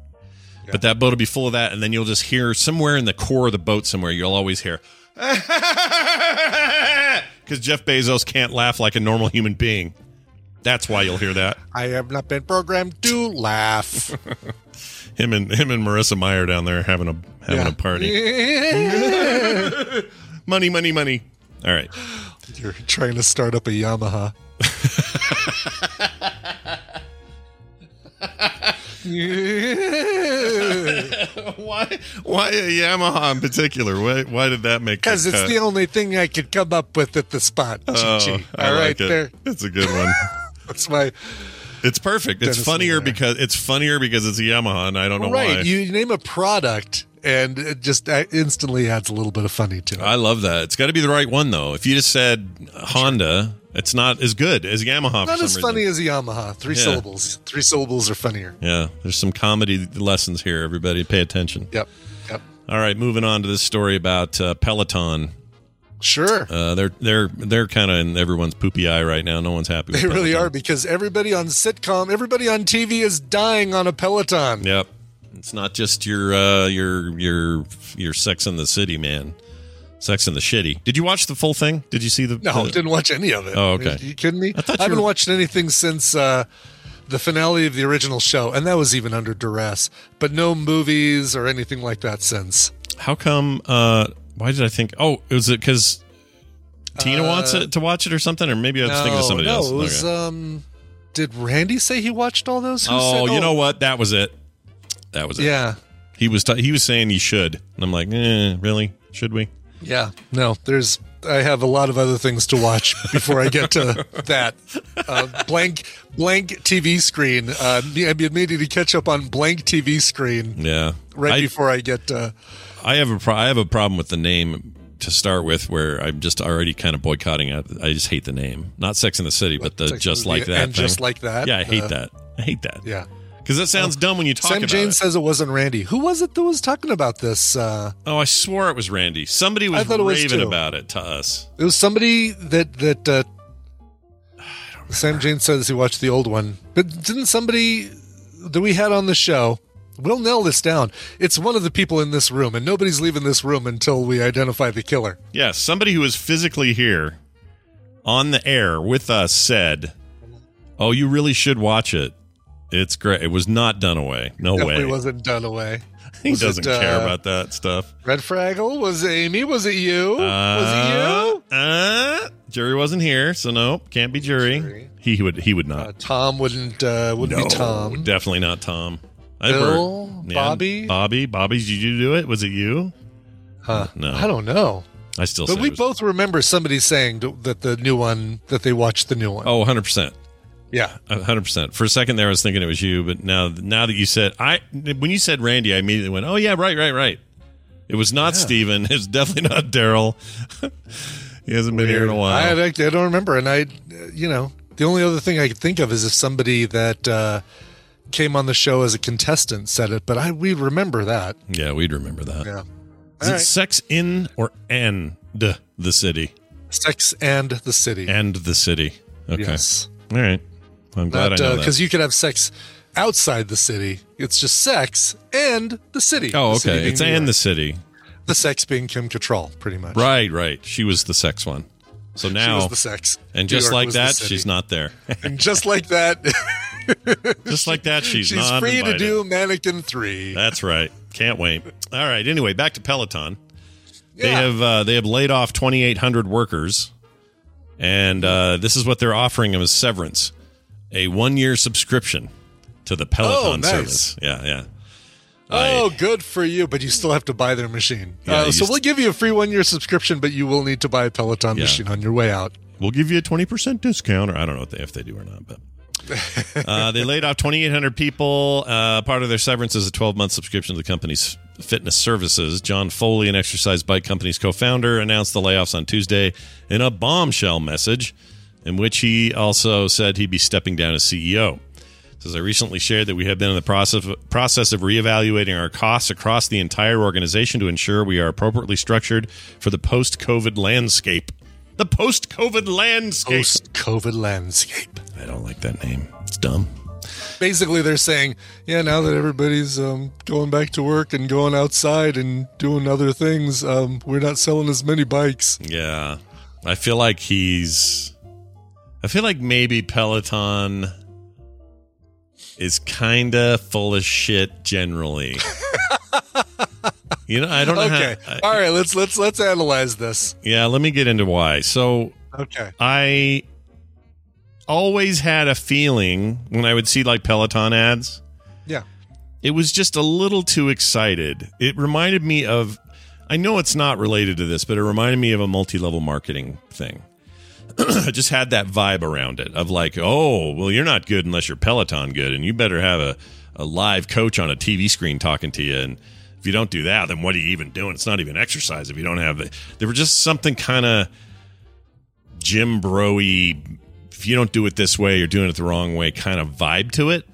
But that boat will be full of that, and then you'll just hear somewhere in the core of the boat somewhere, you'll always hear, because Jeff Bezos can't laugh like a normal human being. That's why you'll hear that. I have not been programmed to laugh. Him and him and Marissa Meyer down there having a having a party. money, money, money. All right. You're trying to start up a Yamaha. why why a Yamaha in particular? Why why did that make sense? Because it's cut? the only thing I could come up with at the spot. Oh, Chi-chi. I All like right, it. there. It's a good one. That's my It's perfect. It's Dennis funnier Miller. because it's funnier because it's a Yamaha, and I don't know right. why. You name a product, and it just instantly adds a little bit of funny to it. I love that. It's got to be the right one though. If you just said Honda, it's not as good as Yamaha. Not as reason. funny as a Yamaha. Three Yeah. syllables. Three syllables are funnier. Yeah, there's some comedy lessons here. Everybody, pay attention. Yep. Yep. All right, moving on to this story about uh, Peloton. Sure. Uh, they're they're they're kind of in everyone's poopy eye right now. No one's happy. With They really are because everybody on sitcom, everybody on TV is dying on a Peloton. Yep. It's not just your uh, your your your Sex in the City man. Sex in the Shitty. Did you watch the full thing? Did you see the? No, the- didn't watch any of it. Oh, okay. Are you kidding me? I thought I haven't were- watched anything since uh, the finale of the original show, and that was even under duress. But no movies or anything like that since. How come? Uh, why did I think? Oh, was it because Tina wants it to watch it or something? Or maybe I was thinking of somebody Uh, no, else. it was. Okay. Um, did Randy say he watched all those? Who oh, said- you know what? That was it. That was it. Yeah, He was t- he was saying you should, and I'm like, eh, really? Should we? yeah. No, there's. I have a lot of other things to watch before I get to that. Uh, blank, blank TV screen. Uh, I'm needing to catch up on blank TV screen Yeah. right I, before I get. Uh, I have a pro- I have a problem with the name to start with, where I'm just already kind of boycotting it. I just hate the name, not Sex in the City, but the Sex just the- like that. and thing. Just Like That? Yeah, I hate Uh, that. I hate that. yeah. Because that sounds dumb when you talk Sam about Jane it. says it wasn't Randy. Who was it that was talking about this? Uh, oh, I swore it was Randy. Somebody was I thought it was raving too. about it to us. it was somebody that that uh, Sam Jane says he watched the old one, but didn't somebody that we had on the show? We'll nail this down. It's one of the people in this room, and nobody's leaving this room until we identify the killer. Yes, somebody who was physically here on the air with us said, "Oh, you really should watch it. It's great. It was not done away. No Definitely way. It wasn't done away. he was doesn't it, care uh, about that stuff." Red Fraggle was it Amy? Was it you? was it you? Uh, uh, jury wasn't here, so no, can't be jury. Jury. He would. He would not. Uh, Tom wouldn't uh, wouldn't no, be Tom. definitely not Tom. Bill? heard- Bobby? Bobby, Bobby. Did you do it? Was it you? Huh. No. I don't know. I still. But we both remember somebody saying that the new one that they watched the new one. Oh, 100 percent. Yeah. hundred percent. For a second there, I was thinking it was you, but now, now that you said I, when you said Randy, I immediately went, "Oh yeah, right, right, right." It was not Steven. It was definitely not Daryl. he hasn't been here in a while. I, I, don't remember, and I, you know, the only other thing I could think of is if somebody that uh, came on the show as a contestant said it, but I we remember that. yeah, we'd remember that. Yeah. Is All it right. sex in or and the city Sex and the City. and the city? Okay, Yes. all right. I'm glad I know because that. you could have sex outside the city. It's just sex and the city. Oh, The okay. being It's and the city. the sex being Kim Cattrall, pretty much. Right, right. She was the sex one. So She now, was the sex. and New just York like that, she's not there. And just like that, just like that, she's, she's free to do Mannequin Three. That's right. Can't wait. All right. Anyway, back to Peloton. They Yeah. have uh, they have laid off 2,800 workers, and uh, this is what they're offering them as severance: a one year subscription to the Peloton Oh, nice. service. Yeah, yeah. Oh, good for you! But you still have to buy their machine. Yeah, uh, so we'll give you a free one year subscription, but you will need to buy a Peloton Yeah. machine on your way out. We'll give you a 20% discount, or I don't know if they, if they do or not, but. uh, they laid off 2,800 people. Uh, part of their severance is a 12 month subscription to the company's fitness services. John Foley, an exercise bike company's co founder, announced the layoffs on Tuesday in a bombshell message in which he also said he'd be stepping down as CEO. Says I recently shared that we have been in the process process of reevaluating our costs across the entire organization to ensure we are appropriately structured for the post COVID landscape. The post COVID landscape. Post COVID landscape. I don't like that name. It's dumb. Basically, they're saying, yeah, now that everybody's um, going back to work and going outside and doing other things, um, we're not selling as many bikes. Yeah. I feel like he's. I feel like maybe Peloton is kind of full of shit generally. you know, I don't know Okay. how. All right, let's let's let's analyze this. Yeah, let me get into why. So Okay. I always had a feeling when I would see like Peloton ads, Yeah. it was just a little too excited. It reminded me of, I know it's not related to this, but it reminded me of a multi level marketing thing. just had that vibe around it of like, oh, well, you're not good unless you're Peloton good, and you better have a, a live coach on a TV screen talking to you. And if you don't do that, then what are you even doing? It's not even exercise if you don't have the. There was just something kind of Jim Broy, if you don't do it this way, you're doing it the wrong way kind of vibe to it.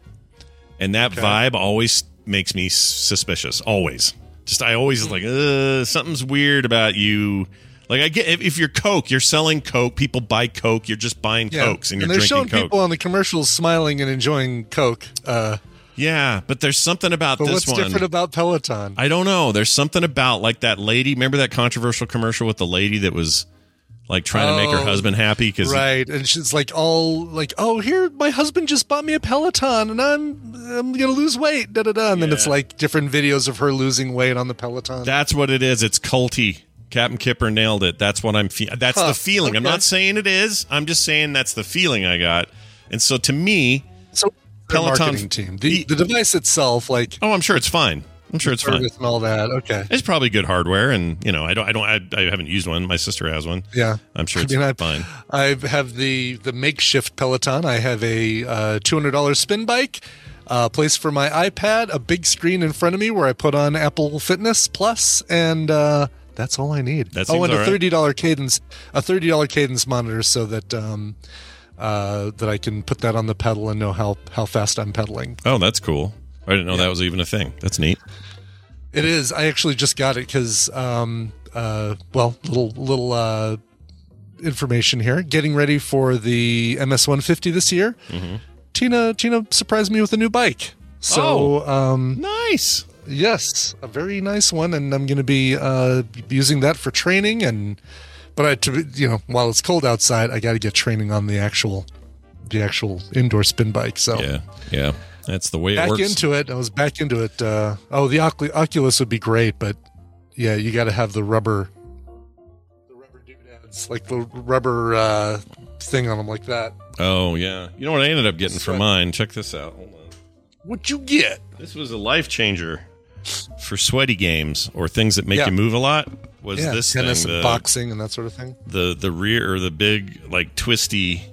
And that vibe always makes me suspicious. Always. Just, I always like, uh, something's weird about you. Like, I get if, if you're Coke, you're selling Coke, people buy Coke, you're just buying Yeah. Cokes and you're drinking Coke. they're showing people on the commercials smiling and enjoying Coke. Uh, yeah, but there's something about but this what's one. What's different about Peloton? I don't know. There's something about like that lady. Remember that controversial commercial with the lady that was like trying to make her Oh, husband happy because right, and she's like all like, "Oh, here, my husband just bought me a Peloton, and I'm I'm gonna lose weight." Da da da. And then it's like different videos of her losing weight on the Peloton. That's what it is. It's culty. Captain Kipper nailed it. That's what I'm. Fe- that's Huh, the feeling. I'm not saying it is. I'm just saying that's the feeling I got. And so to me, so Peloton- team, the, the device itself, like oh, I'm sure it's fine. I'm sure it's fine. and all that. Okay, It's probably good hardware, and you know, I don't, I don't, I, I haven't used one. My sister has one. yeah, I'm sure I it's mean, I- fine. I have the the makeshift Peloton. I have a uh, two hundred dollars spin bike, a place for my iPad, a big screen in front of me where I put on Apple Fitness Plus, and uh, that's all I need. That oh, and a thirty dollar cadence, a thirty dollar cadence monitor, so that um, uh, that I can put that on the pedal and know how how fast I'm pedaling. Oh, that's cool. I didn't know that was even a thing. That's neat. It is. I actually just got it because, um, uh, well, little little uh, information here. Getting ready for the MS 150 this year. Tina Tina surprised me with a new bike. So, um, Nice. Yes, a very nice one, and I'm going to be uh, using that for training. And but I, to, you know, while it's cold outside, I got to get training on the actual the actual indoor spin bike. So Yeah, yeah. That's the way it back works. into it. I was back into it. Uh, oh, the Ocul- Oculus would be great, but yeah, you got to have the rubber, the rubber doodads, like the rubber uh, thing on them, like that. oh yeah. You know what I ended up getting for mine? Check this out. Hold on. What you get? This was a life changer for sweaty games or things that make Yeah. you move a lot. Was yeah, this tennis thing and the, boxing and that sort of thing. the the rear or the big like twisty?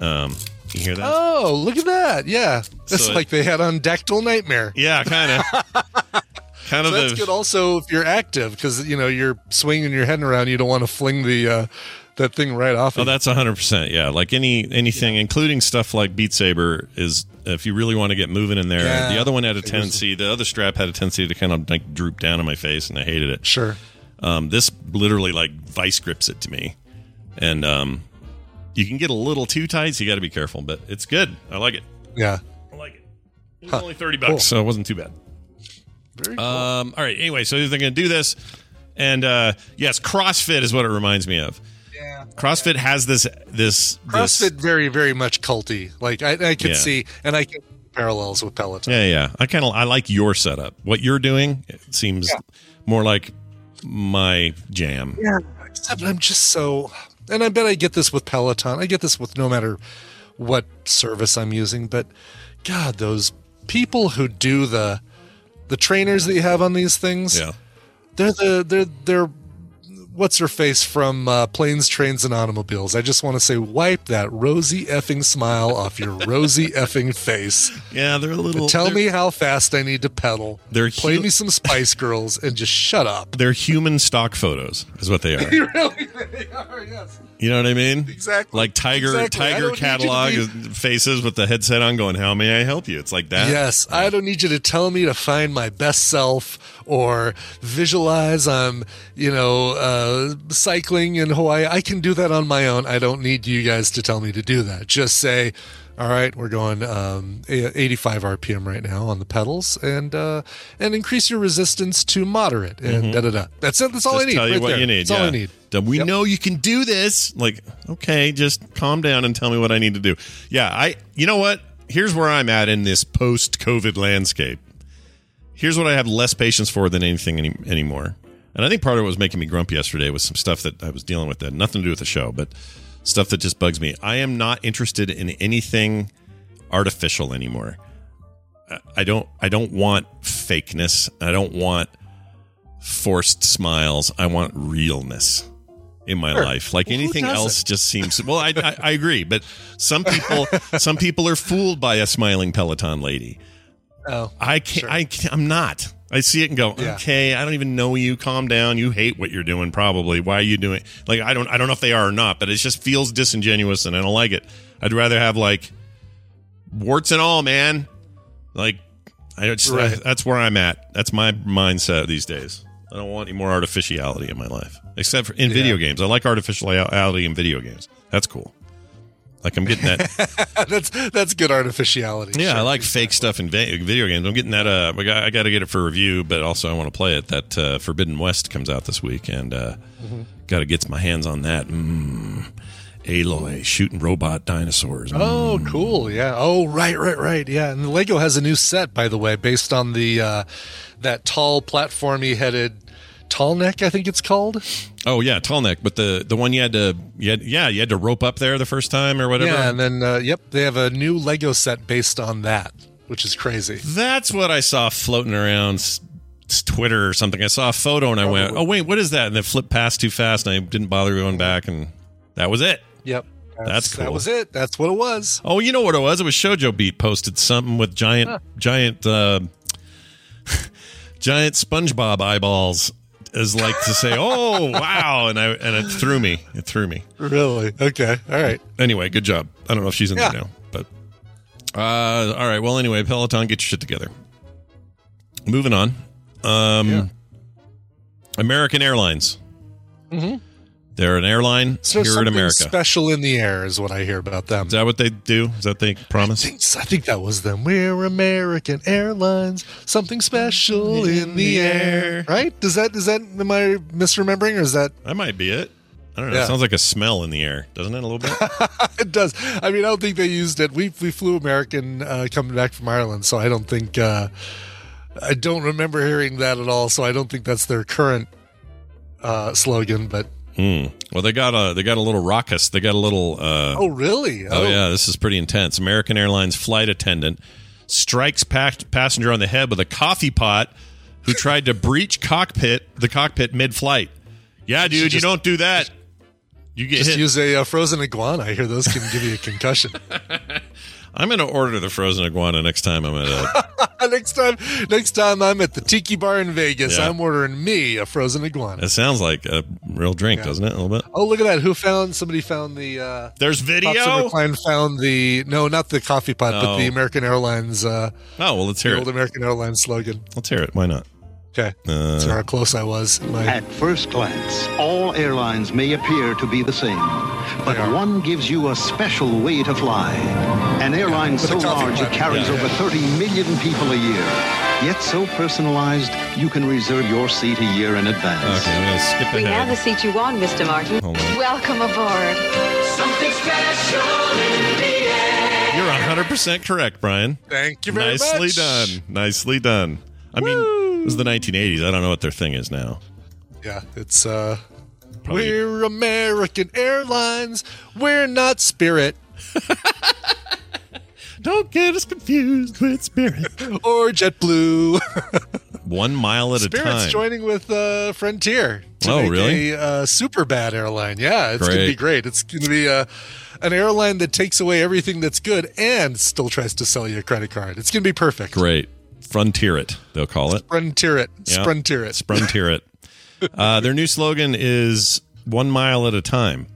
Um, you hear that? Oh, look at that! Yeah, that's So it- like they had on Dactyl Nightmare. Yeah, kind of. kind So of that's the good. Also, if you're active, because you know you're swinging your head around, you don't want to fling the uh, that thing right off. Oh, of that's hundred percent. Yeah, like any anything, including stuff like Beat Saber, is if you really want to get moving in there. Yeah. The other one had a tendency. The other strap had a tendency to kind of like droop down on my face, and I hated it. sure. Um, this literally like vice grips it to me, and um, you can get a little too tight, so you got to be careful. But it's good. I like it. Yeah. I like it. It was Huh. only thirty bucks, Cool. so it wasn't too bad. Very cool. Um, all right. Anyway, so they're going to do this, and uh, yes, CrossFit is what it reminds me of. Yeah. CrossFit has this this CrossFit This, very very much culty. Like I, I could Yeah. see, and I can parallels with Peloton. yeah, yeah. I kind of I like your setup. What you're doing it seems more like my jam. Yeah. Except I'm just so, and I bet I get this with Peloton. I get this with no matter what service I'm using. But God, those people who do the the trainers that you have on these things, Yeah. they're the they're they're what's her face from uh, planes trains and automobiles? I just want to say wipe that rosy effing smile off your rosy effing face. Yeah, they're a little. tell me how fast i need to pedal. They're play hu- me some spice girls and just shut up. They're human stock photos, is what they are. really? They are yes You know what I mean? Exactly. Like tiger Exactly. Tiger don't need you to catalog be- faces with the headset on, going, "How may I help you?" It's like that. Yes, I don't need you to tell me to find my best self or visualize I'm, you know, uh, cycling in Hawaii. I can do that on my own. I don't need you guys to tell me to do that. Just say, All right, we're going um, 85 RPM right now on the pedals, and uh, and increase your resistance to moderate, and da da da. That's it. That's all Mm-hmm. Just I need. tell you right what there. you need. That's all I need. We Yep. know you can do this. Like, okay, just calm down and tell me what I need to do. Yeah, I. You know what? Here's where I'm at in this post-COVID landscape. Here's what I have less patience for than anything any, anymore. And I think part of what was making me grumpy yesterday was some stuff that I was dealing with that nothing to do with the show, but stuff that just bugs me. I am not interested in anything artificial anymore. I- don't. I don't want fakeness. I don't want forced smiles. I want realness in my Sure. life. Like Well, anything else just seems. Well, I, I I agree, but some people some people are fooled by a smiling Peloton lady. Oh, I can't. I can't, I'm not. I see it and go, Yeah. okay, I don't even know you. Calm down. You hate what you're doing, probably. Why are you doing? Like, I don't. I don't know if they are or not, but it just feels disingenuous, and I don't like it. I'd rather have like warts and all, man. Like, I just, Right. that's where I'm at. That's my mindset these days. I don't want any more artificiality in my life, except for in video games. I like artificiality in video games. That's cool. Like I'm getting that. that's that's good artificiality. Yeah, I Sure. like fake stuff in va- video games. I'm getting that. Uh, I got, I got to get it for review, but also I want to play it. That uh, Forbidden West comes out this week, and uh, Mm-hmm. got to get my hands on that. Mm. Aloy shooting robot dinosaurs. Mm. Oh, cool. Yeah. Oh, right, right, right. Yeah. And Lego has a new set, by the way, based on the uh, that tall platformy headed Tallneck, I think it's called. Oh yeah, Tallneck. But the the one you had to, you had, yeah, you had to rope up there the first time or whatever. Yeah, and then uh, yep, they have a new Lego set based on that, which is crazy. That's what I saw floating around Twitter or something. I saw a photo and I went, "Oh wait, what is that?" And it flipped past too fast, and I didn't bother going back, and that was it. Yep. That's cool. That was it. That's what it was. Oh, you know what it was? It was Shoujo Beat posted something with giant, giant, uh, giant SpongeBob eyeballs as like to say, "Oh, wow!" And I and it threw me. It threw me. Really? Okay. All right. Anyway, good job. I don't know if she's in Yeah. there now, but uh, all right. Well, anyway, Peloton, get your shit together. Moving on. Um, American Airlines. Mhm. They're an airline So here in something America. special in the air is what I hear about them. Is that what they do? Is that they promise? I think, I think that was them. We're American Airlines. Something special in the air. Right? Does that? Does that? Am I misremembering, or is that? That might be it. I don't know. Yeah. It sounds like a smell in the air, doesn't it? A little bit. it does. I mean, I don't think they used it. We we flew American uh, coming back from Ireland, so I don't think. Uh, I don't remember hearing that at all. So I don't think that's their current uh, slogan. But Hmm. Well, they got a they got a little raucous. They got a little. Uh, oh, really? Oh, yeah, this is pretty intense. American Airlines flight attendant strikes pa- passenger on the head with a coffee pot who tried to breach cockpit the cockpit mid-flight. Yeah, dude, you don't do that. You get Just hit. use a uh, frozen iguana. I hear those can give you a concussion. I'm going to order the frozen iguana next time I'm at a. next time, next time I'm at the Tiki Bar in Vegas, Yeah. I'm ordering me a frozen iguana. it sounds like a real drink, doesn't it? A little bit. Oh, look at that! Who found? Somebody found the. Uh, There's video. Recline found the no, not the coffee pot, but Oh. the American Airlines. Uh, Oh well, let's the it. old. American Airlines slogan. Let's hear it. Why not? Okay, Uh, so how close I was. My, At first glance, all airlines may appear to be the same, but one gives you a special way to fly. An airline with so a coffee large it carries Yeah, over yeah. 30 million people a year, yet so personalized you can reserve your seat a year in advance. Okay, I'm going to skip We have the seat you want, Mr. Martin. Hold on. Welcome aboard. Something special in the air. You're 100 percent correct, Brian. Thank you very Nicely much. Nicely done. Nicely done. I mean, it was the 1980s. I don't know what their thing is now. yeah, it's uh, Probably- we're American Airlines. We're not Spirit Don't get us confused with Spirit. or JetBlue. One mile at a time. Spirit's joining with uh, Frontier. to Oh, make really? A uh, super bad airline. Yeah, it's going to be great. It's going to be uh, an airline that takes away everything that's good and still tries to sell you a credit card. It's going to be perfect. Great. Frontier it, they'll call it. Frontier it. Yeah. Frontier it. Sprontierit. Uh, their new slogan is one mile at a time.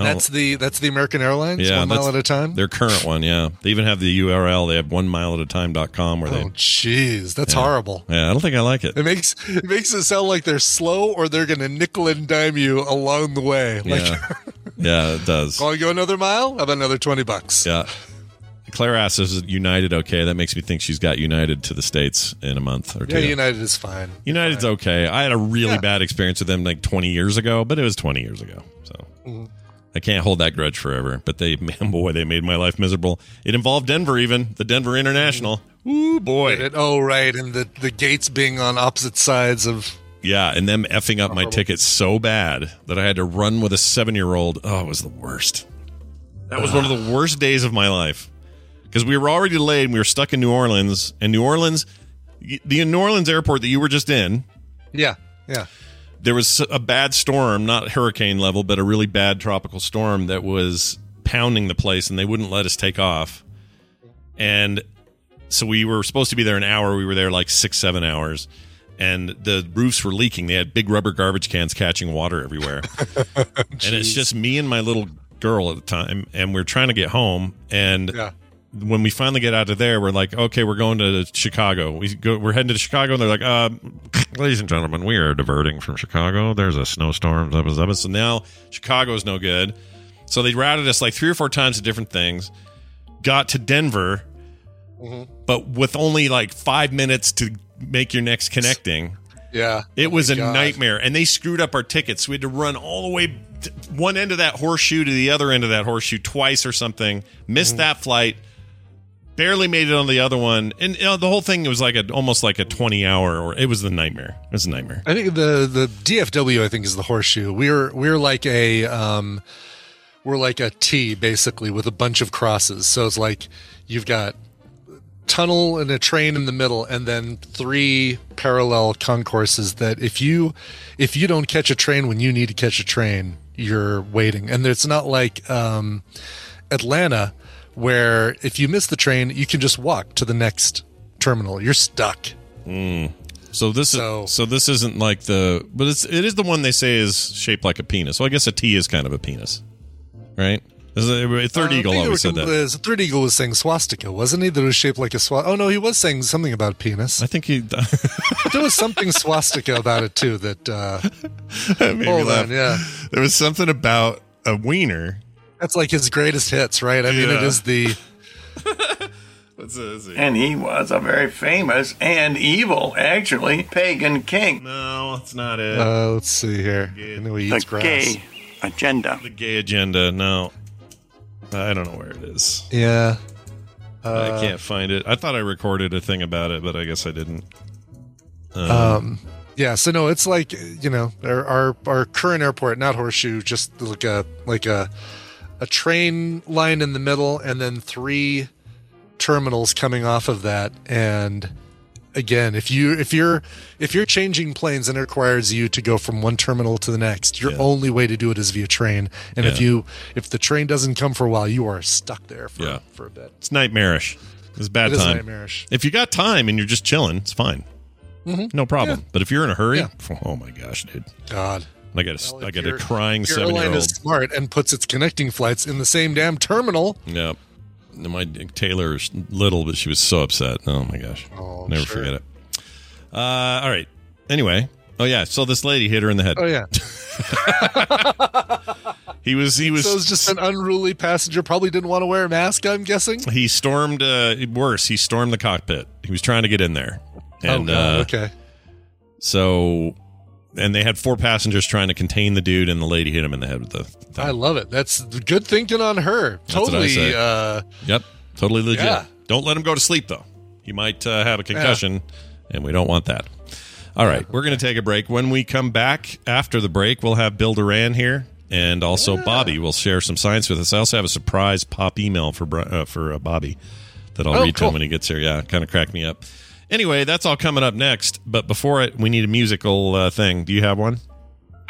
Oh, That's the that's the American Airlines. yeah, one mile at a time. Their current one, yeah. They even have the URL. They have one mile at a time.com where they. Oh, jeez, that's Yeah. horrible. Yeah, I don't think I like it. It makes it makes it sound like they're slow or they're going to nickel and dime you along the way. Like, Yeah. Yeah, it does. Want to go another mile? How about another 20 bucks? Yeah. Claire asks, is United okay? That makes me think she's got United to the States in a month or Yeah, two. United is fine. United's okay. I had a really Yeah. bad experience with them like 20 years ago, but it was 20 years ago. So Mm-hmm. I can't hold that grudge forever. But they, man, boy, they made my life miserable. It involved Denver, even the Denver International. Ooh, boy. It- oh, right. And the, the gates being on opposite sides of. Yeah, and them effing up my ticket so bad that I had to run with a seven year old. Oh, it was the worst. That was one of the worst days of my life because we were already delayed. And we were stuck in New Orleans, and New Orleans, the New Orleans airport that you were just in, Yeah, yeah. there was a bad storm, not hurricane level, but a really bad tropical storm that was pounding the place, and they wouldn't let us take off. And so we were supposed to be there an hour. We were there like six, seven hours. And the roofs were leaking. They had big rubber garbage cans catching water everywhere. and it's just me and my little girl at the time. And we're trying to get home. And Yeah. When we finally get out of there, we're like, okay, we're going to Chicago. We go, we're heading to Chicago, and they're like, uh, ladies and gentlemen, we are diverting from Chicago. There's a snowstorm. blah, blah, blah. So now Chicago is no good. So they routed us like three or four times to different things. Got to Denver, but with only like five minutes to make your next connecting. Yeah. It Oh was a God. nightmare, and they screwed up our tickets. We had to run all the way one end of that horseshoe to the other end of that horseshoe twice or something. Missed Mm-hmm. that flight. Barely made it on the other one, and you know, the whole thing was like a almost like a twenty hour, or it was the nightmare. It was a nightmare. I think the the DFW I think is the horseshoe. We're we're like a um we're like a T basically with a bunch of crosses. So it's like you've got tunnel and a train in the middle and then three parallel concourses that if you if you don't catch a train when you need to catch a train, you're waiting. And it's not like um Atlanta where if you miss the train, you can just walk to the next terminal. You're stuck. So this So- is so this isn't like the, but it's it is the one they say is shaped like a penis. So I guess a T is kind of a penis, right? Is it- Third Uh, Eagle always said that. uh, Third Eagle was saying swastika, wasn't he? That was shaped like a swastika. Oh no, he was saying something about a penis. I think he there was something swastika about it too. That uh, made me laugh. on, yeah, There was something about a wiener. That's like his greatest hits, right? I mean, it is the What's this? And he was a very famous and evil, actually, pagan king. No, that's not it. uh, let's see here. I know he The eats grass. gay agenda. the gay agenda. No, I don't know where it is. Yeah, I Uh, can't find it. I thought I recorded a thing about it, but I guess I didn't. Um, um, yeah. So no, it's like you know our our, our current airport, not horseshoe, just like a like a a train line in the middle, and then three terminals coming off of that and again if you if you're if you're changing planes and it requires you to go from one terminal to the next your Yeah. only way to do it is via train and if you if the train doesn't come for a while you are stuck there for, Yeah. for a bit it's nightmarish. It's a bad It time. nightmarish. If you got time and you're just chilling, it's fine. Mhm. No problem. But if you're in a hurry, Yeah. oh my gosh, dude! god I got a, I If got a crying seven year old. is smart and puts its connecting flights in the same damn terminal Yeah. My Taylor's little, but she was so upset. Oh my gosh. Oh, Never sure. forget it. Uh, all right. Anyway. Oh yeah. So this lady hit her in the head. oh yeah He was he was so it's just an unruly passenger probably didn't want to wear a mask i'm guessing he stormed uh worse, he stormed the cockpit. He was trying to get in there. And oh, God. uh okay so and they had four passengers trying to contain the dude and the lady hit him in the head with the thing. i love it that's good thinking on her That's what I totally uh Yep, totally legit. Yeah. Don't let him go to sleep though. He might uh, have a concussion, and we don't want that. All right, we're going to take a break. When we come back after the break, we'll have Bill Doran here, and also Bobby will share some science with us. I also have a surprise pop email for uh, for uh, Bobby that I'll Oh, read to him when he gets here. Yeah, kind of cracked me up. Anyway, that's all coming up next. But before it, we need a musical uh, thing. Do you have one?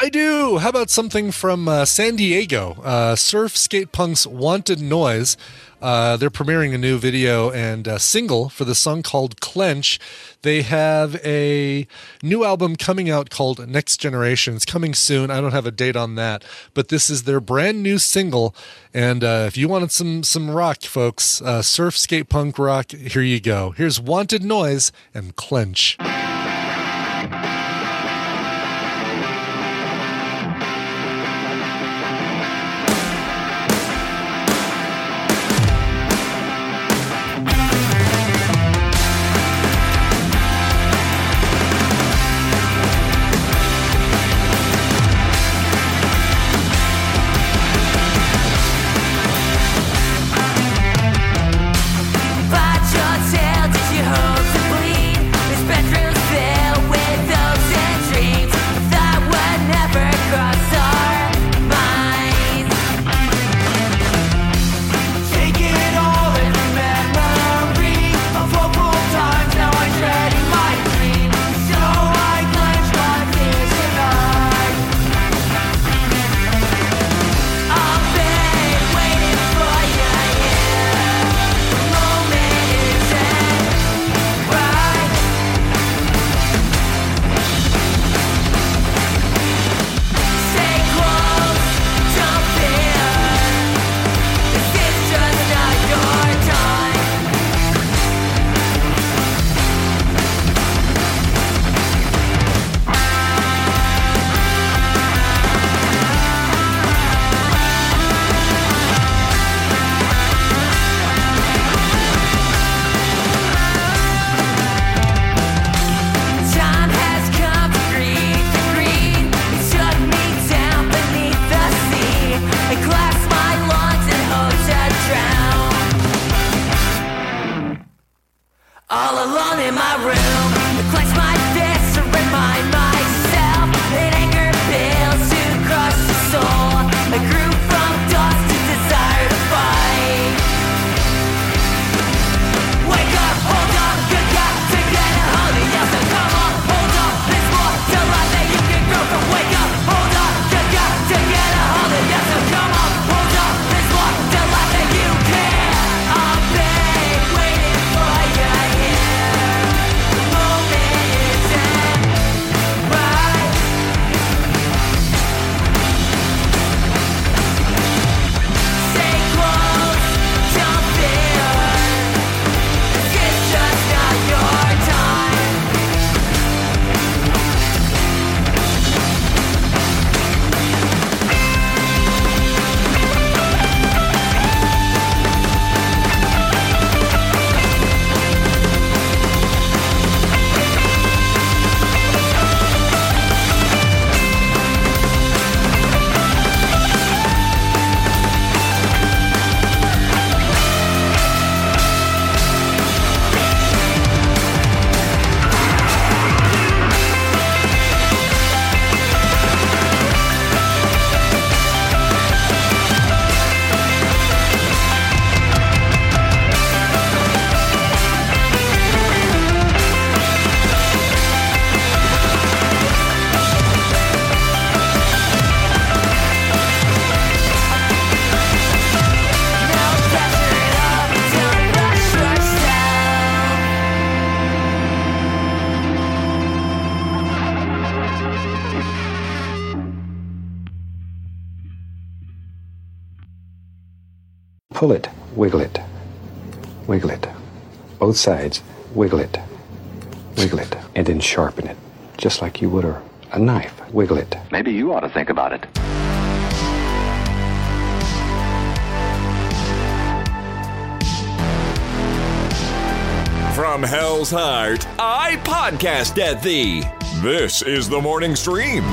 I do. How about something from uh, San Diego? Uh, Surf Skate Punk's Wanted Noise. Uh, they're premiering a new video and uh, single for the song called Clench. They have a new album coming out called Next Generation. It's coming soon. I don't have a date on that, but this is their brand new single. And uh, if you wanted some some rock, folks, uh, surf skate punk rock, here you go. Here's Wanted Noise and Clench. Pull it, wiggle it, wiggle it. Both sides, wiggle it, wiggle it, and then sharpen it, just like you would a, a knife. Wiggle it. Maybe you ought to think about it. From Hell's Heart, I podcast at thee. This is the morning stream.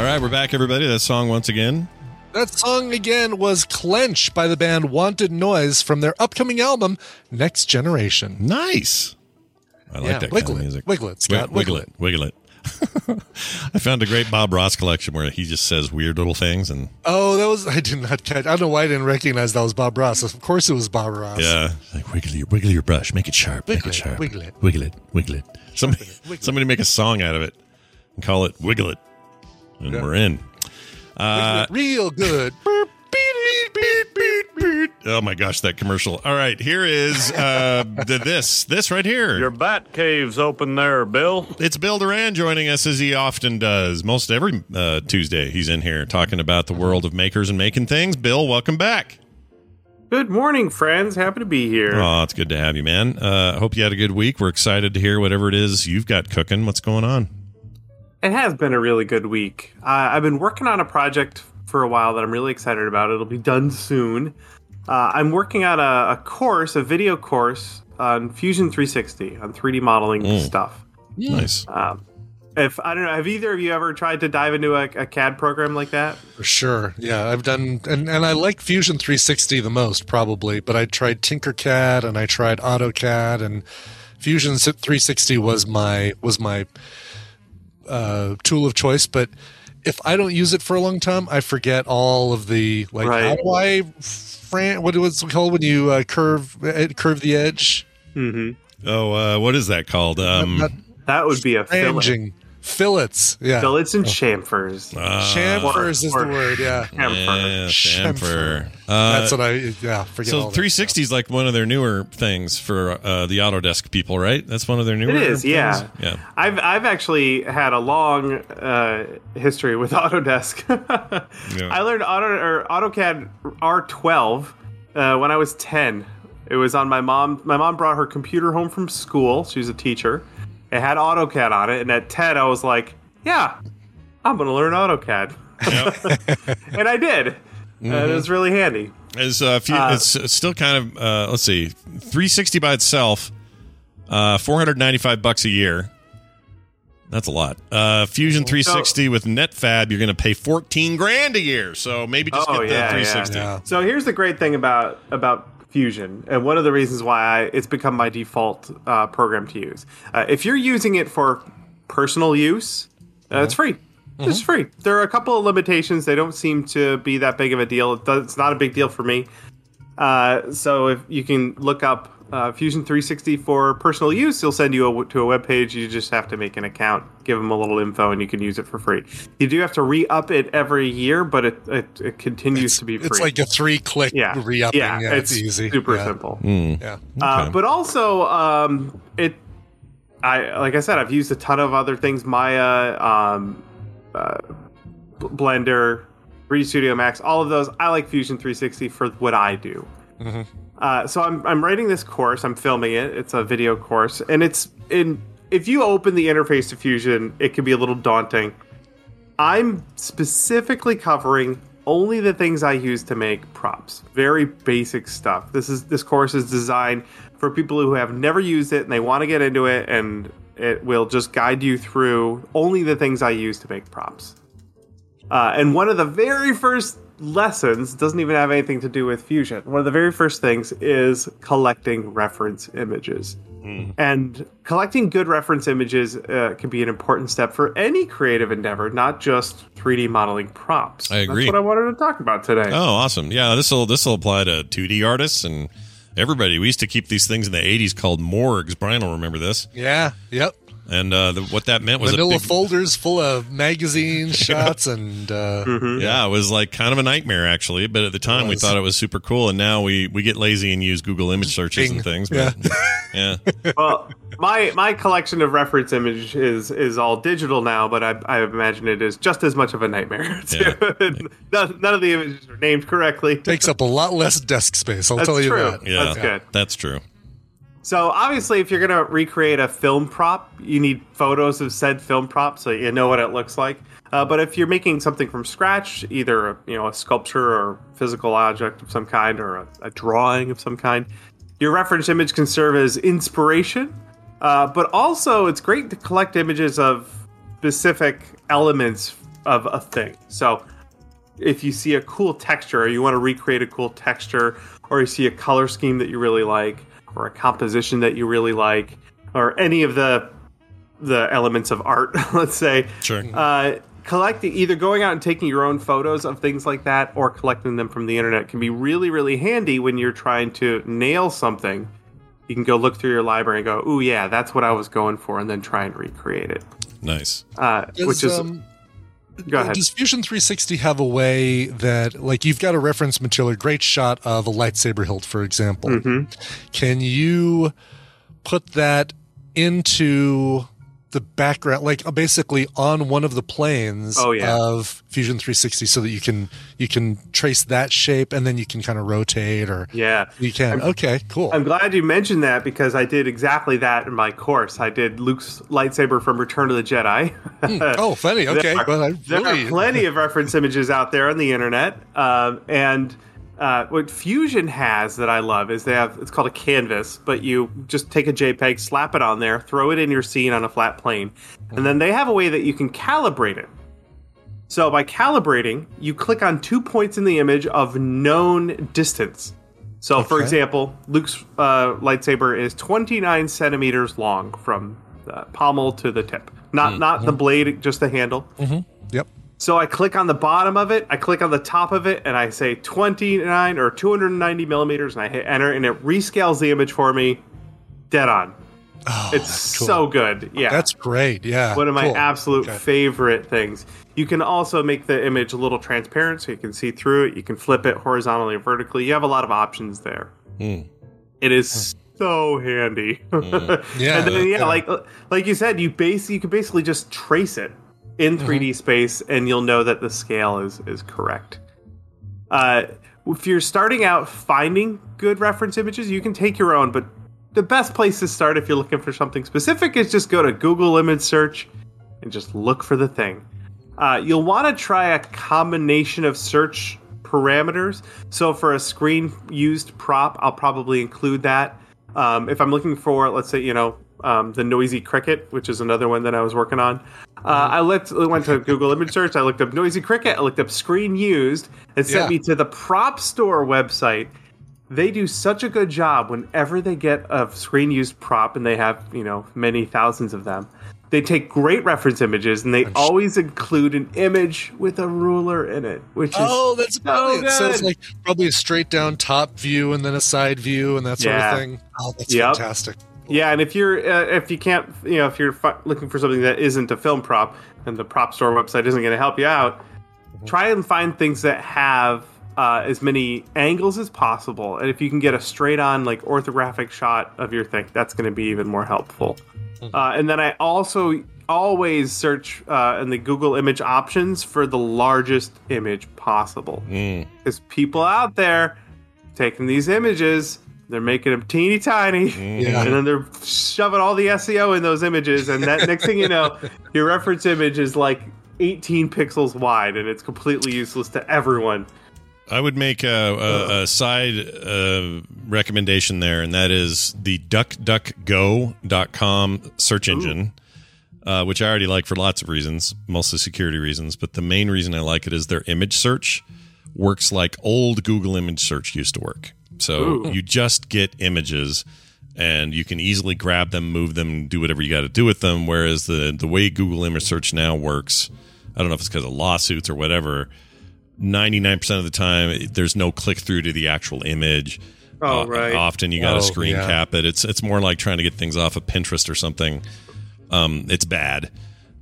All right, we're back, everybody. That song once again. That song again was Clench by the band Wanted Noise from their upcoming album, Next Generation. Nice. I like Yeah, that wiggle kind of music. wiggle it, Scott, Wi- wiggle, it, wiggle it. I found a great Bob Ross collection where he just says weird little things, and Oh, that was I did not catch. I don't know why I didn't recognize that was Bob Ross. Of course, it was Bob Ross. yeah, like wiggle your wiggle your brush, make it sharp, make it it, sharp, wiggle it. wiggle it, wiggle it. Somebody, somebody make a song out of it and call it wiggle it, and Yeah. we're in. Uh, real good. oh my gosh, that commercial! All right, here is uh, the, this this right here. Your bat cave's open there, Bill. It's Bill Doran joining us as he often does. Most every uh, Tuesday, he's in here talking about the world of makers and making things. Bill, welcome back. Good morning, friends. Happy to be here. Oh, it's good to have you, man. Uh, hope you had a good week. We're excited to hear whatever it is you've got cooking. What's going on? It has been a really good week. Uh, I've been working on a project for a while that I'm really excited about. It'll be done soon. Uh, I'm working on a, a course, a video course on Fusion 360 on 3D modeling Mm. stuff. Nice. Um, if I don't know, have either of you ever tried to dive into a, a CAD program like that? For sure. Yeah, I've done and, and I like Fusion 360 the most probably, but I tried Tinkercad and I tried AutoCAD and Fusion 360 was my was my uh, tool of choice, but if I don't use it for a long time, I forget all of the like how Right. do I fran- what was it called when you uh, curve uh, curve the edge? Mm-hmm. Oh, uh, what is that called? Um, That would be a fillet. Franging. Fillets. Yeah. Fillets and chamfers. Chamfers is the word, yeah. yeah, chamfer. Uh, That's what I yeah, forget so 360 is like one of their newer things for uh, the Autodesk people, right? That's one of their newer. It is, yeah. things? yeah. I've I've actually had a long uh, history with Autodesk. I learned Auto or AutoCAD R12 uh, when I was 10. It was on my mom. My mom brought her computer home from school. She was a teacher. It had AutoCAD on it, and at 10, I was like, "Yeah, I'm going to learn AutoCAD," and I did. And it was really handy. Is uh, few, Uh, it's still kind of uh, let's see, 360 by itself, uh, 495 bucks a year. That's a lot. Uh, Fusion 360 with Netfabb, you're going to pay 14 grand a year. So maybe just Oh, get the yeah, 360. yeah. So here's the great thing about about Fusion, and one of the reasons why I, it's become my default uh, program to use. Uh, if you're using it for personal use, uh, it's free. It's free. There are a couple of limitations. They don't seem to be that big of a deal. It does, it's not a big deal for me. Uh, so if you can look up uh, Fusion 360 for personal use, he'll send you a, to a web page. You just have to make an account, give them a little info, and you can use it for free. You do have to re-up it every year, but it it, it continues to be free. It's like a three click yeah, re-upping. Yeah, Yeah, it's, it's, easy. super Yeah. simple. Hmm. Yeah. Uh, but also, um, it, I like I said, I've used a ton of other things: Maya, um, uh, B- Blender, 3D Studio Max, all of those. I like Fusion 360 for what I do. Mhm. Uh, so I'm I'm writing this course. I'm filming it. It's a video course, and it's in. If you open the interface to Fusion, it can be a little daunting. I'm specifically covering only the things I use to make props. Very basic stuff. This is this course is designed for people who have never used it and they want to get into it and it will just guide you through only the things I use to make props. Uh, and one of the very first lessons doesn't even have anything to do with Fusion. One of the very first things is collecting reference images. And collecting good reference images uh, can be an important step for any creative endeavor, not just 3D modeling props. I agree. That's what I wanted to talk about today. Oh, awesome! Yeah, this will this will apply to 2D artists and everybody. We used to keep these things in the 80s called morgues. Brian will remember this. Yeah. Yep. And uh, the, what that meant was Manila a big, folders full of magazine shots and uh, yeah, it was like kind of a nightmare actually. But at the time, we thought it was super cool, and now we we get lazy and use Google image searches Bing. and things. But, yeah. well, my my collection of reference image is is all digital now, but I, I imagine it is just as much of a nightmare. too. none, none of the images are named correctly. takes up a lot less desk space. I'll That's tell you true. that. yeah, That's good. That's true. So obviously, if you're to recreate a film prop, you need photos of said film prop so you know what it looks like. Uh, but if you're making something from scratch, either you know a sculpture or physical object of some kind, or a, a drawing of some kind, your reference image can serve as inspiration. Uh, but also, it's great to collect images of specific elements of a thing. So if you see a cool texture or you want to recreate a cool texture or you see a color scheme that you really like or a composition that you really like or any of the the elements of art let's say Sure. uh, collecting either going out and taking your own photos of things like that or collecting them from the internet can be really really handy when you're trying to nail something you can go look through your library and go ooh yeah that's what i was going for and then try and recreate it Nice. uh, Does, which is um, go ahead Does Fusion 360 have a way that, like, you've got a reference material, a great shot of a lightsaber hilt, for example. Mm-hmm. Can you put that into the background, like uh, basically on one of the planes Oh, yeah. of Fusion 360, so that you can you can trace that shape and then you can kind of rotate or yeah you can. okay, cool. I'm glad you mentioned that because I did exactly that in my course. I did Luke's lightsaber from Return of the Jedi. oh, funny. Okay, there, are, well, I there are plenty of reference images out there on the internet, um, and uh, what Fusion has that I love is they have it's called a canvas, but you just take a JPEG, slap it on there, throw it in your scene on a flat plane, and then they have a way that you can calibrate it. So by calibrating, you click on two points in the image of known distance. So, for example, Luke's uh, lightsaber is 29 centimeters long from the pommel to the tip. Not not the blade, just the handle. Mhm. Yep. So I click on the bottom of it, I click on the top of it, and I say 29 or 290 millimeters, and I hit enter, and it rescales the image for me, dead on. it's cool. so good. Yeah, That's great. Yeah. one of my cool. absolute Okay. favorite things. You can also make the image a little transparent so you can see through it. You can flip it horizontally or vertically. You have a lot of options there. Hmm. It is so handy. Yeah, and then, yeah, yeah. like like you said, you base you can basically just trace it in 3D space, and you'll know that the scale is is correct. Uh, if you're starting out finding good reference images, you can take your own, but the best place to start if you're looking for something specific is just go to Google Image Search and just look for the thing. Uh, you'll want to try a combination of search parameters. So for a screen used prop, I'll probably include that. Um, if I'm looking for, let's say, you know, um, the noisy cricket, which is another one that I was working on, uh, I looked, went to Google Image Search. I looked up noisy cricket. I looked up screen used. It sent Yeah. me to the Prop Store website. They do such a good job whenever they get a screen used prop, and they have you know many thousands of them. They take great reference images, and they always include an image with a ruler in it, which is Oh, that's so brilliant. So it's like probably a straight down top view and then a side view and that sort Yeah. of thing. Oh, that's Yep. fantastic. Yeah, and if you're uh, if you can't you know if you're fi- looking for something that isn't a film prop and the prop store website isn't going to help you out, try and find things that have uh, as many angles as possible. And if you can get a straight on like orthographic shot of your thing, that's going to be even more helpful. Uh, and then I also always search uh, in the Google image options for the largest image possible. Because people out there taking these images, they're making them teeny tiny, Yeah. and then they're shoving all the SEO in those images. And that next thing you know, your reference image is like 18 pixels wide, and it's completely useless to everyone. I would make a, a, a side uh, recommendation there, and that is the DuckDuckGo.com search engine, uh, which I already like for lots of reasons, mostly security reasons. But the main reason I like it is their image search works like old Google image search used to work. So Ooh. you just get images and you can easily grab them, move them, do whatever you got to do with them. Whereas the, the way Google image search now works, I don't know if it's because of lawsuits or whatever, 99% of the time there's no click through to the actual image. Oh, Uh, right. Often you got to Oh, screen yeah. cap it. It's it's more like trying to get things off of Pinterest or something. um, it's bad,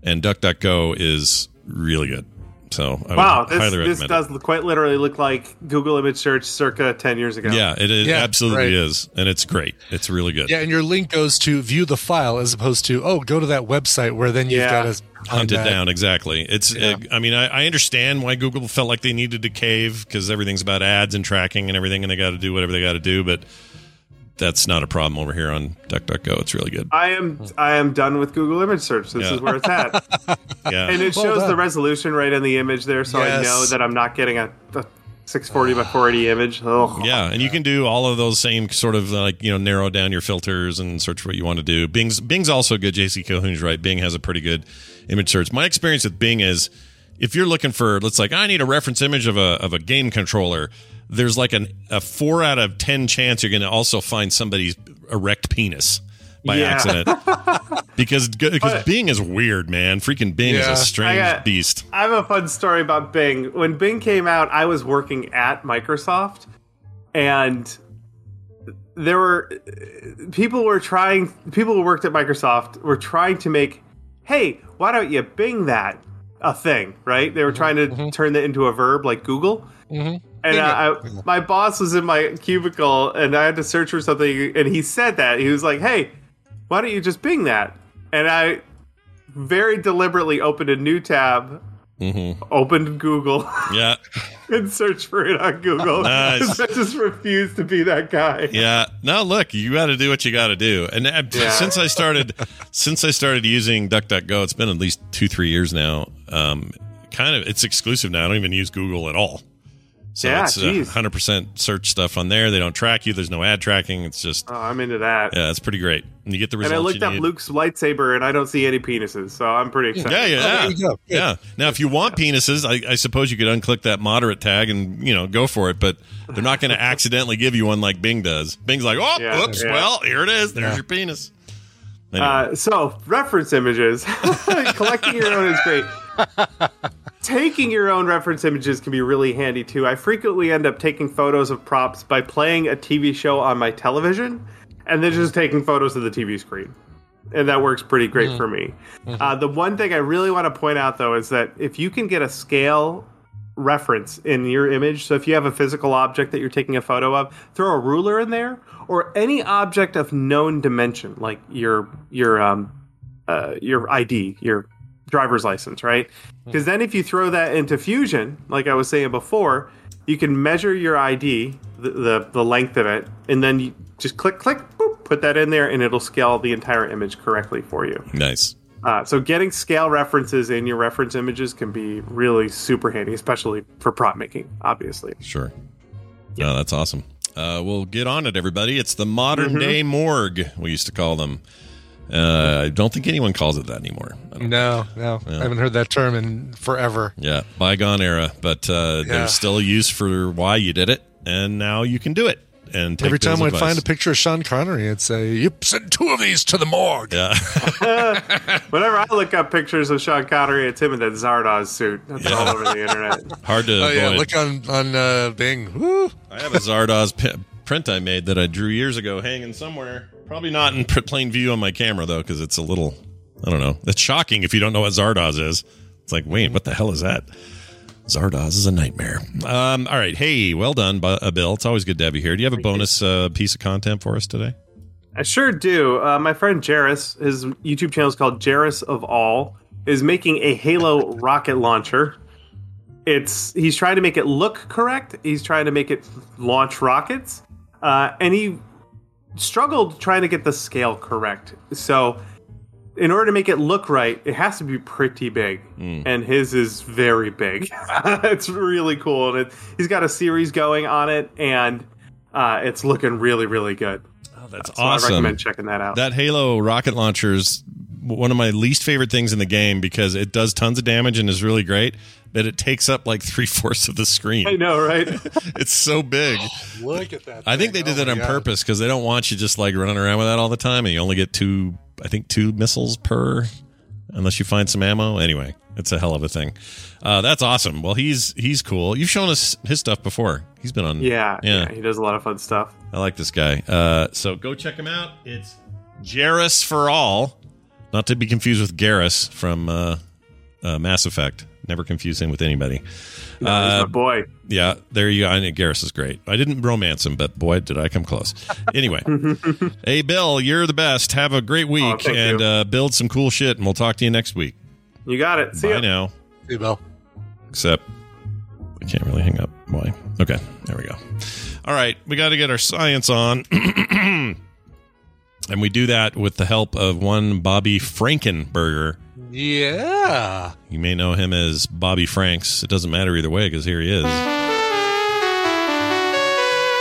and DuckDuckGo is really good. So I wow, would this, highly this recommend does quite literally look like Google image search circa 10 years ago. Yeah, it, is Yeah, absolutely right. is, and it's great. It's really good. Yeah, and your link goes to view the file as opposed to oh, go to that website where then you've Yeah. got to hunt it down exactly it's uh, i mean I, I understand why google felt like they needed to cave because everything's about ads and tracking and everything and they got to do whatever they got to do but that's not a problem over here on duckduckgo it's really good I am I am done with Google image search. This Yeah. is where it's at. yeah and it Well shows done. the resolution right in the image there, so I know that I'm not getting a, a 640 by 480 image. Ugh. yeah and you can do all of those same sort of like you know narrow down your filters and search what you want to do bing's bing's also good jc Calhoun's right bing has a pretty good image search my experience with bing is if you're looking for let's like i need a reference image of a of a game controller there's like an a four out of ten chance you're going to also find somebody's erect penis by Yeah. accident because because But- bing is weird man freaking bing is a strange I got- beast I have a fun story about Bing. When Bing came out, I was working at Microsoft, and there were people were trying. People who worked at Microsoft were trying to make, hey, why don't you Bing that a thing? Right? They were trying to turn that into a verb like Google. Mhm. And Bing uh. I, my boss was in my cubicle, and I had to search for something, and he said that he was like, "Hey, why don't you just Bing that?" And I very deliberately opened a new tab, mm-hmm. opened Google, yeah and searched for it on Google. Nice. I just refused to be that guy. Yeah. Now look, you got to do what you got to do. And uh, Yeah. since I started, since I started using DuckDuckGo, it's been at least two, three years now. Um, kind of, it's exclusive now. I don't even use Google at all. So Yeah, it's uh, geez. 100% search stuff on there. They don't track you. There's no ad tracking. It's just, Oh, I'm into that. yeah, it's pretty great. And you get the results. and I looked you up need. Luke's lightsaber, and I don't see any penises, so I'm pretty excited. Yeah, yeah, Oh, yeah. you yeah. Now, if you want penises, I, I suppose you could unclick that moderate tag and you know go for it. But they're not going to accidentally give you one like Bing does. Bing's like, oh, Yeah, oops, yeah. well, here it is. There's Yeah. your penis. Anyway. Uh, so reference images, collecting your own is great. Taking your own reference images can be really handy too. I frequently end up taking photos of props by playing a TV show on my television, and then just taking photos of the TV screen, and that works pretty great for me. Uh, the one thing I really want to point out though is that if you can get a scale reference in your image. So if you have a physical object that you're taking a photo of, throw a ruler in there or any object of known dimension, like your your um uh, your ID, your driver's license, right? Because then if you throw that into Fusion, like I was saying before, you can measure your ID, the the, the length of it, and then you just click click, boop, put that in there, and it'll scale the entire image correctly for you. nice. Uh, so getting scale references in your reference images can be really super handy, especially for prop making, obviously. Sure. No, that's awesome. Uh, we'll get on it, everybody. It's the modern Mhm. day morgue, we used to call them. Uh, I don't think anyone calls it that anymore. I don't- No, no, I haven't heard that term in forever. Yeah, bygone era, but uh, Yeah. there's still a use for why you did it, and now you can do it. And take Every time I'd find a picture of Sean Connery, I'd say, "Yep, send two of these to the morgue." yeah, Whenever I look up pictures of Sean Connery, it's him in that Zardoz suit. That's Yeah. all over the internet. hard to Oh yeah, look on on uh, Bing. Woo. I have a Zardoz pi- print I made that I drew years ago hanging somewhere. Probably not in plain view on my camera though, because it's a little, I don't know. It's shocking if you don't know what Zardoz is. It's like, wait, what the hell is that? Zardoz is a nightmare. Um, all right, hey, well done, uh, Bill. It's always good to have you here. Do you have a bonus uh, piece of content for us today? I sure do. Uh, my friend Jairus, his YouTube channel is called Jairus of All, is making a Halo rocket launcher. It's he's trying to make it look correct. He's trying to make it launch rockets, uh, and he struggled trying to get the scale correct. So, in order to make it look right, it has to be pretty big, and his is very big. it's really cool, and it, he's got a series going on it, and uh, it's looking really, really good. Oh, that's So awesome. I recommend checking that out. That Halo rocket launcher is one of my least favorite things in the game because it does tons of damage and is really great, but it takes up like three fourths of the screen. I know, right? it's so big. Look at that. I think they did Oh that on God. purpose because they don't want you just like running around with that all the time, and you only get two. I think two missiles per, unless you find some ammo. Anyway, it's a hell of a thing. Uh, that's awesome. Well, he's he's cool. You've shown us his stuff before. He's been on. yeah, yeah. yeah, he does a lot of fun stuff. I like this guy. Uh, so go check him out. It's Jairus for all Not to be confused with Garrus from uh, uh, Mass Effect. Never confuse him with anybody. No, he's my boy. Yeah, there you go. I know Garrus is great. I didn't romance him, but boy, did I come close. Anyway, hey, Bill, you're the best. Have a great week Oh, and uh, build some cool shit, and we'll talk to you next week. You got it. See Bye ya. now. See you, Bill. Except I can't really hang up. Why? Okay, there we go. All right, we got to get our science on. and we do that with the help of one Bobby Frankenberger. Yeah. You may know him as Bobby Franks. It doesn't matter either way because here he is.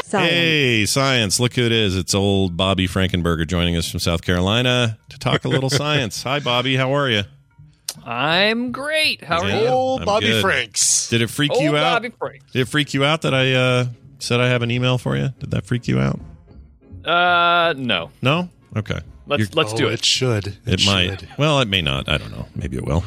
Hey, science. Look who it is. It's old Bobby Frankenberger joining us from South Carolina to talk a little science. Hi, Bobby. How are you? I'm great. How are Yeah, you? Old I'm Bobby good. Franks. Did it freak Old you out? Bobby Franks. Did it freak you out that I uh, said I have an email for you? Did that freak you out? Uh, no. No? Okay. Let's You're- let's do Oh, it. It should. It, might. Well, it may not. I don't know. Maybe it will.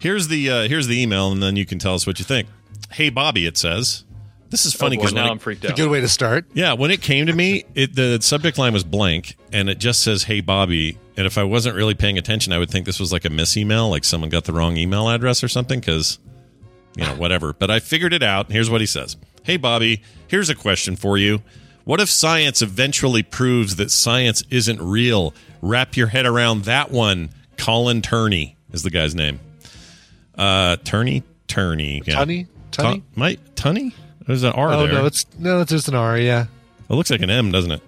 Here's the uh, here's the email, and then you can tell us what you think. Hey, Bobby, it says. This is funny Oh, because now when I'm it, freaked It's a good way to start. yeah, when it came to me, it, the subject line was blank, and it just says "Hey, Bobby." And if I wasn't really paying attention, I would think this was like a miss email, like someone got the wrong email address or something, because you know whatever. But I figured it out. Here's what he says: Hey, Bobby, here's a question for you. What if science eventually proves that science isn't real? Wrap your head around that one. Colin Turney is the guy's name. Uh, Turney, Turney, yeah. Tunny? Tunny? Tu- might Tunny? There's an R oh there. no, it's no, it's just an R. Yeah, it looks like an M, doesn't it?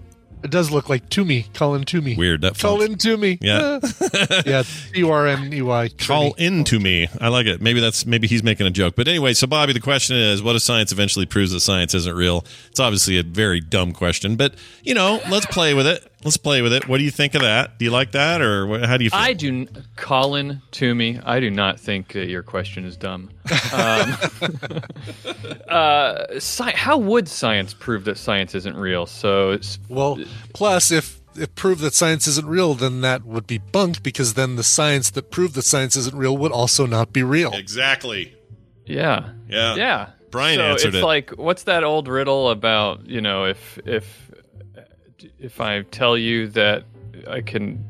It does look like Toomey. Colin Toomey. Weird. That font- Colin Toomey. Yeah. yeah. T U R N E Y. Call into me. I like it. Maybe that's maybe he's making a joke. But anyway, so Bobby, the question is, what if science eventually proves that science isn't real? It's obviously a very dumb question, but you know, let's play with it. Let's play with it. What do you think of that? Do you like that, or what, how do you feel? I do, n- Colin Toomey. I do not think that your question is dumb. Um, uh, sci- how would science prove that science isn't real? So, it's, Well, plus if it proved that science isn't real, then that would be bunk because then the science that proved that science isn't real would also not be real. exactly. yeah, Yeah. yeah. Brian so answered it's it. like, what's that old riddle about? You know, if if if I tell you that I can,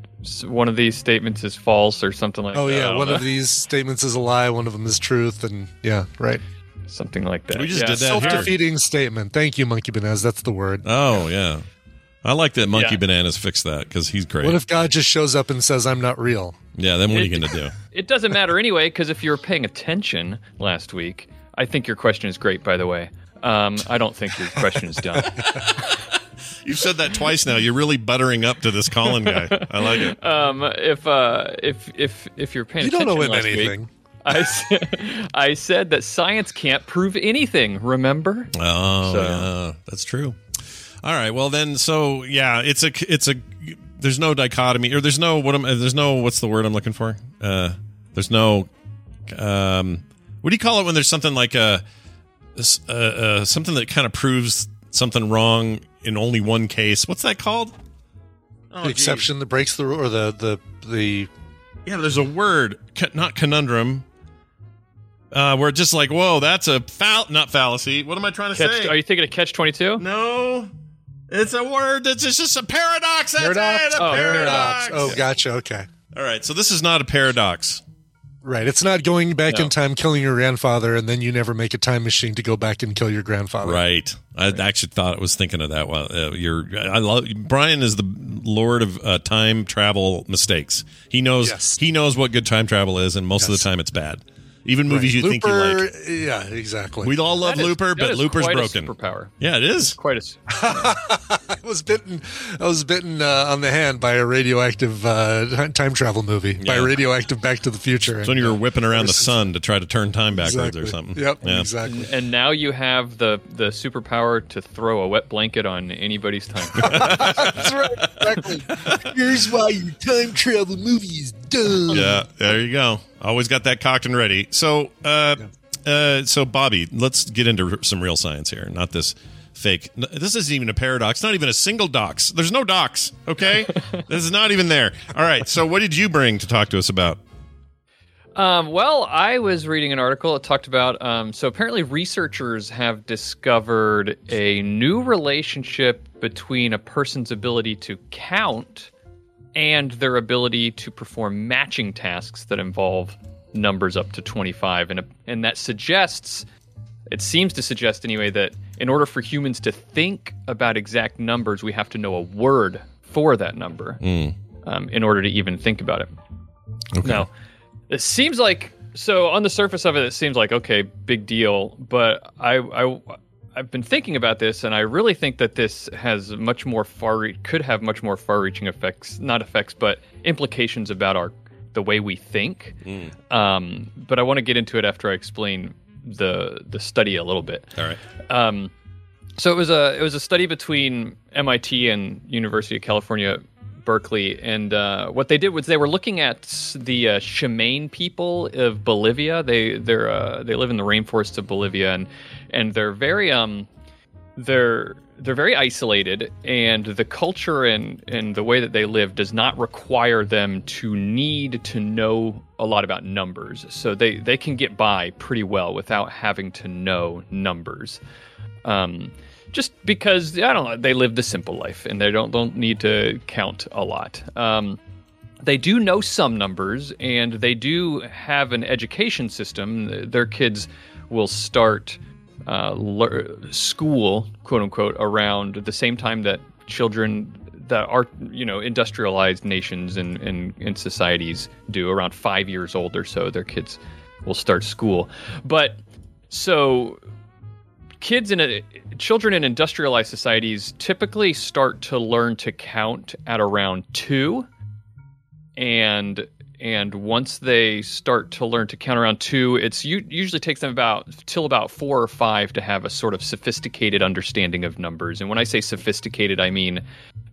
one of these statements is false or something like. Oh that. I yeah, one know. of these statements is a lie, one of them is truth, and yeah, right. something like that. We just yeah. did that here. Self-defeating statement. Thank you, Monkey Bananas. That's the word. Oh yeah, I like that. Monkey Yeah. Bananas fixed that because he's great. What if God just shows up and says, "I'm not real"? yeah, then what are you gonna do? It doesn't matter anyway, because if you were paying attention last week, I think your question is great. By the way, um, I don't think your question is dumb. You've said that twice now. You're really buttering up to this Colin guy. I like it. Um, if uh, if if if you're paying You don't attention know him last anything. week, I said, I said that science can't prove anything. Remember? Oh, So- yeah, that's true. All right, well then, so yeah, it's a, it's a, there's no dichotomy, or there's no what am, there's no what's the word I'm looking for? Uh, there's no, um, what do you call it when there's something like a, s- uh, uh, something that kind of proves something wrong in only one case? What's that called? Oh, the exception that breaks the rule, or the the the Yeah, there's a word, not conundrum. Uh, where it's just like, whoa, that's a foul, not fallacy. What am I trying to Catch, say? are you thinking of catch twenty two? No, it's a word that's just, just a paradox. That's paradox. it, a Oh, paradox. Oh, gotcha. Okay. All right, so this is not a paradox. Right. It's not going back No. in time, killing your grandfather, and then you never make a time machine to go back and kill your grandfather. Right. I actually thought I was thinking of that. While uh, you're, I love Brian is the lord of uh, time travel mistakes. He knows Yes. he knows what good time travel is, and most of the time it's bad. Even movies you think you like. Yeah, exactly. We all love That is- Looper, that but is Looper's quite a broken. superpower. Yeah, it is. Quite a. I was bitten. I was bitten uh, on the hand by a radioactive uh, time travel movie, by Yeah. a radioactive Back to the Future. So when you were whipping around the sun to try to turn time backwards Exactly. or something. Yep, Yeah. exactly. And now you have the the superpower to throw a wet blanket on anybody's time. That's right. Exactly. Here's why your time travel movie is dumb. Yeah, there you go. Always got that cocked and ready. So, uh, uh, so Bobby, let's get into some real science here, not this fake. This isn't even a paradox. Not even a single dox. There's no dox. Okay, this is not even there. All right. So, what did you bring to talk to us about? Um, well, I was reading an article that talked about. Um, so apparently, researchers have discovered a new relationship between a person's ability to count and their ability to perform matching tasks that involve numbers up to 25 and and that suggests it seems to suggest anyway that in order for humans to think about exact numbers we have to know a word for that number Mm. um, in order to even think about it. Now it seems like so on the surface of it it seems like okay big deal but i i I've been thinking about this, and I really think that this has much more far could have much more far-reaching effects, not effects, but implications about our the way we think. Um, but I want to get into it after I explain the the study a little bit. All right. Um, so it was a it was a study between MIT and University of California, Berkeley, and uh, what they did was they were looking at the uh, Tsimane people of Bolivia. They they're uh, they live in the rainforests of Bolivia, and and they're very um they're they're very isolated, and the culture and and the way that they live does not require them to need to know a lot about numbers. So they they can get by pretty well without having to know numbers. Um, just because I don't know, they live the simple life and they don't don't need to count a lot. Um, they do know some numbers and they do have an education system. Their kids will start uh, lear- school, quote unquote, around the same time that children that are you know industrialized nations and, and, and societies do around five years old or so their kids will start school but so kids in a, children in industrialized societies typically start to learn to count at around two. And and once they start to learn to count around two it's usually takes them about till about four or five to have a sort of sophisticated understanding of numbers. And when i say sophisticated i mean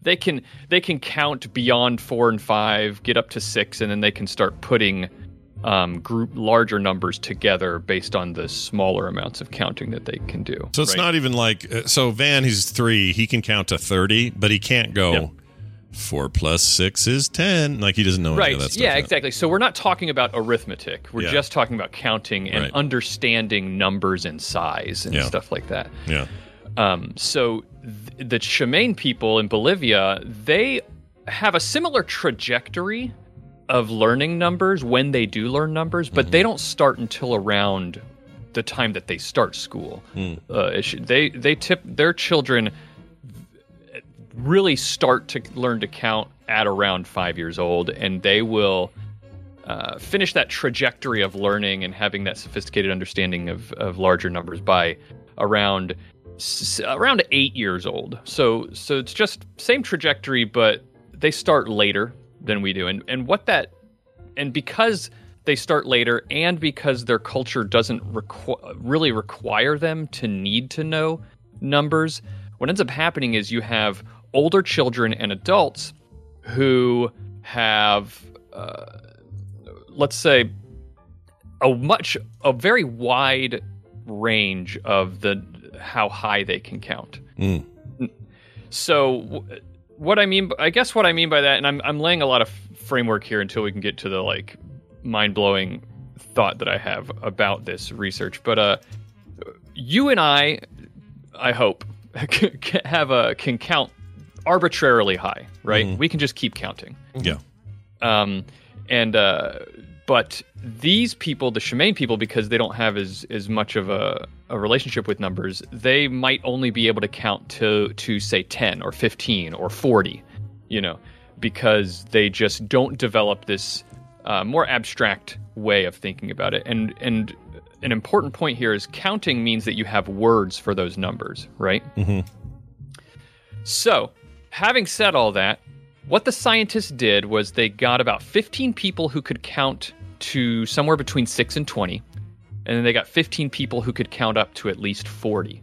they can they can count beyond four and five get up to six and then they can start putting um, group larger numbers together based on the smaller amounts of counting that they can do So it's right? not even like uh, so. Van, he's three. He can count to thirty, but he can't go. Four plus six is ten. Like he doesn't know any right of that stuff. yeah exactly so we're not talking about arithmetic we're Yeah. just talking about counting and Right. understanding numbers and size and Yeah. stuff like that Yeah. um, so th- the Tsimane people in Bolivia, they have a similar trajectory of learning numbers when they do learn numbers, but they don't start until around the time that they start school. Uh, should- they they tip their children really start to learn to count at around five years old, and they will uh, finish that trajectory of learning and having that sophisticated understanding of, of larger numbers by around s- around eight years old. So so it's just same trajectory, but they start later than we do, and and what that and because they start later, and because their culture doesn't requ- really require them to need to know numbers, what ends up happening is you have older children and adults who have, uh, let's say, a much a very wide range of the how high they can count. Mm. So what I mean, I guess what I mean by that, and I'm I'm laying a lot of framework here until we can get to the like mind blowing thought that I have about this research. But uh, you and I, I hope, have a can count arbitrarily high, right? We can just keep counting. Yeah. Um, and uh, but these people, the Tsimane people, because they don't have as as much of a, a relationship with numbers, they might only be able to count to to say ten or fifteen or forty, you know, because they just don't develop this uh, more abstract way of thinking about it. And and an important point here is counting means that you have words for those numbers, right? Mm-hmm. So, having said all that, what the scientists did was they got about 15 people who could count to somewhere between 6 and 20, and then they got 15 people who could count up to at least 40.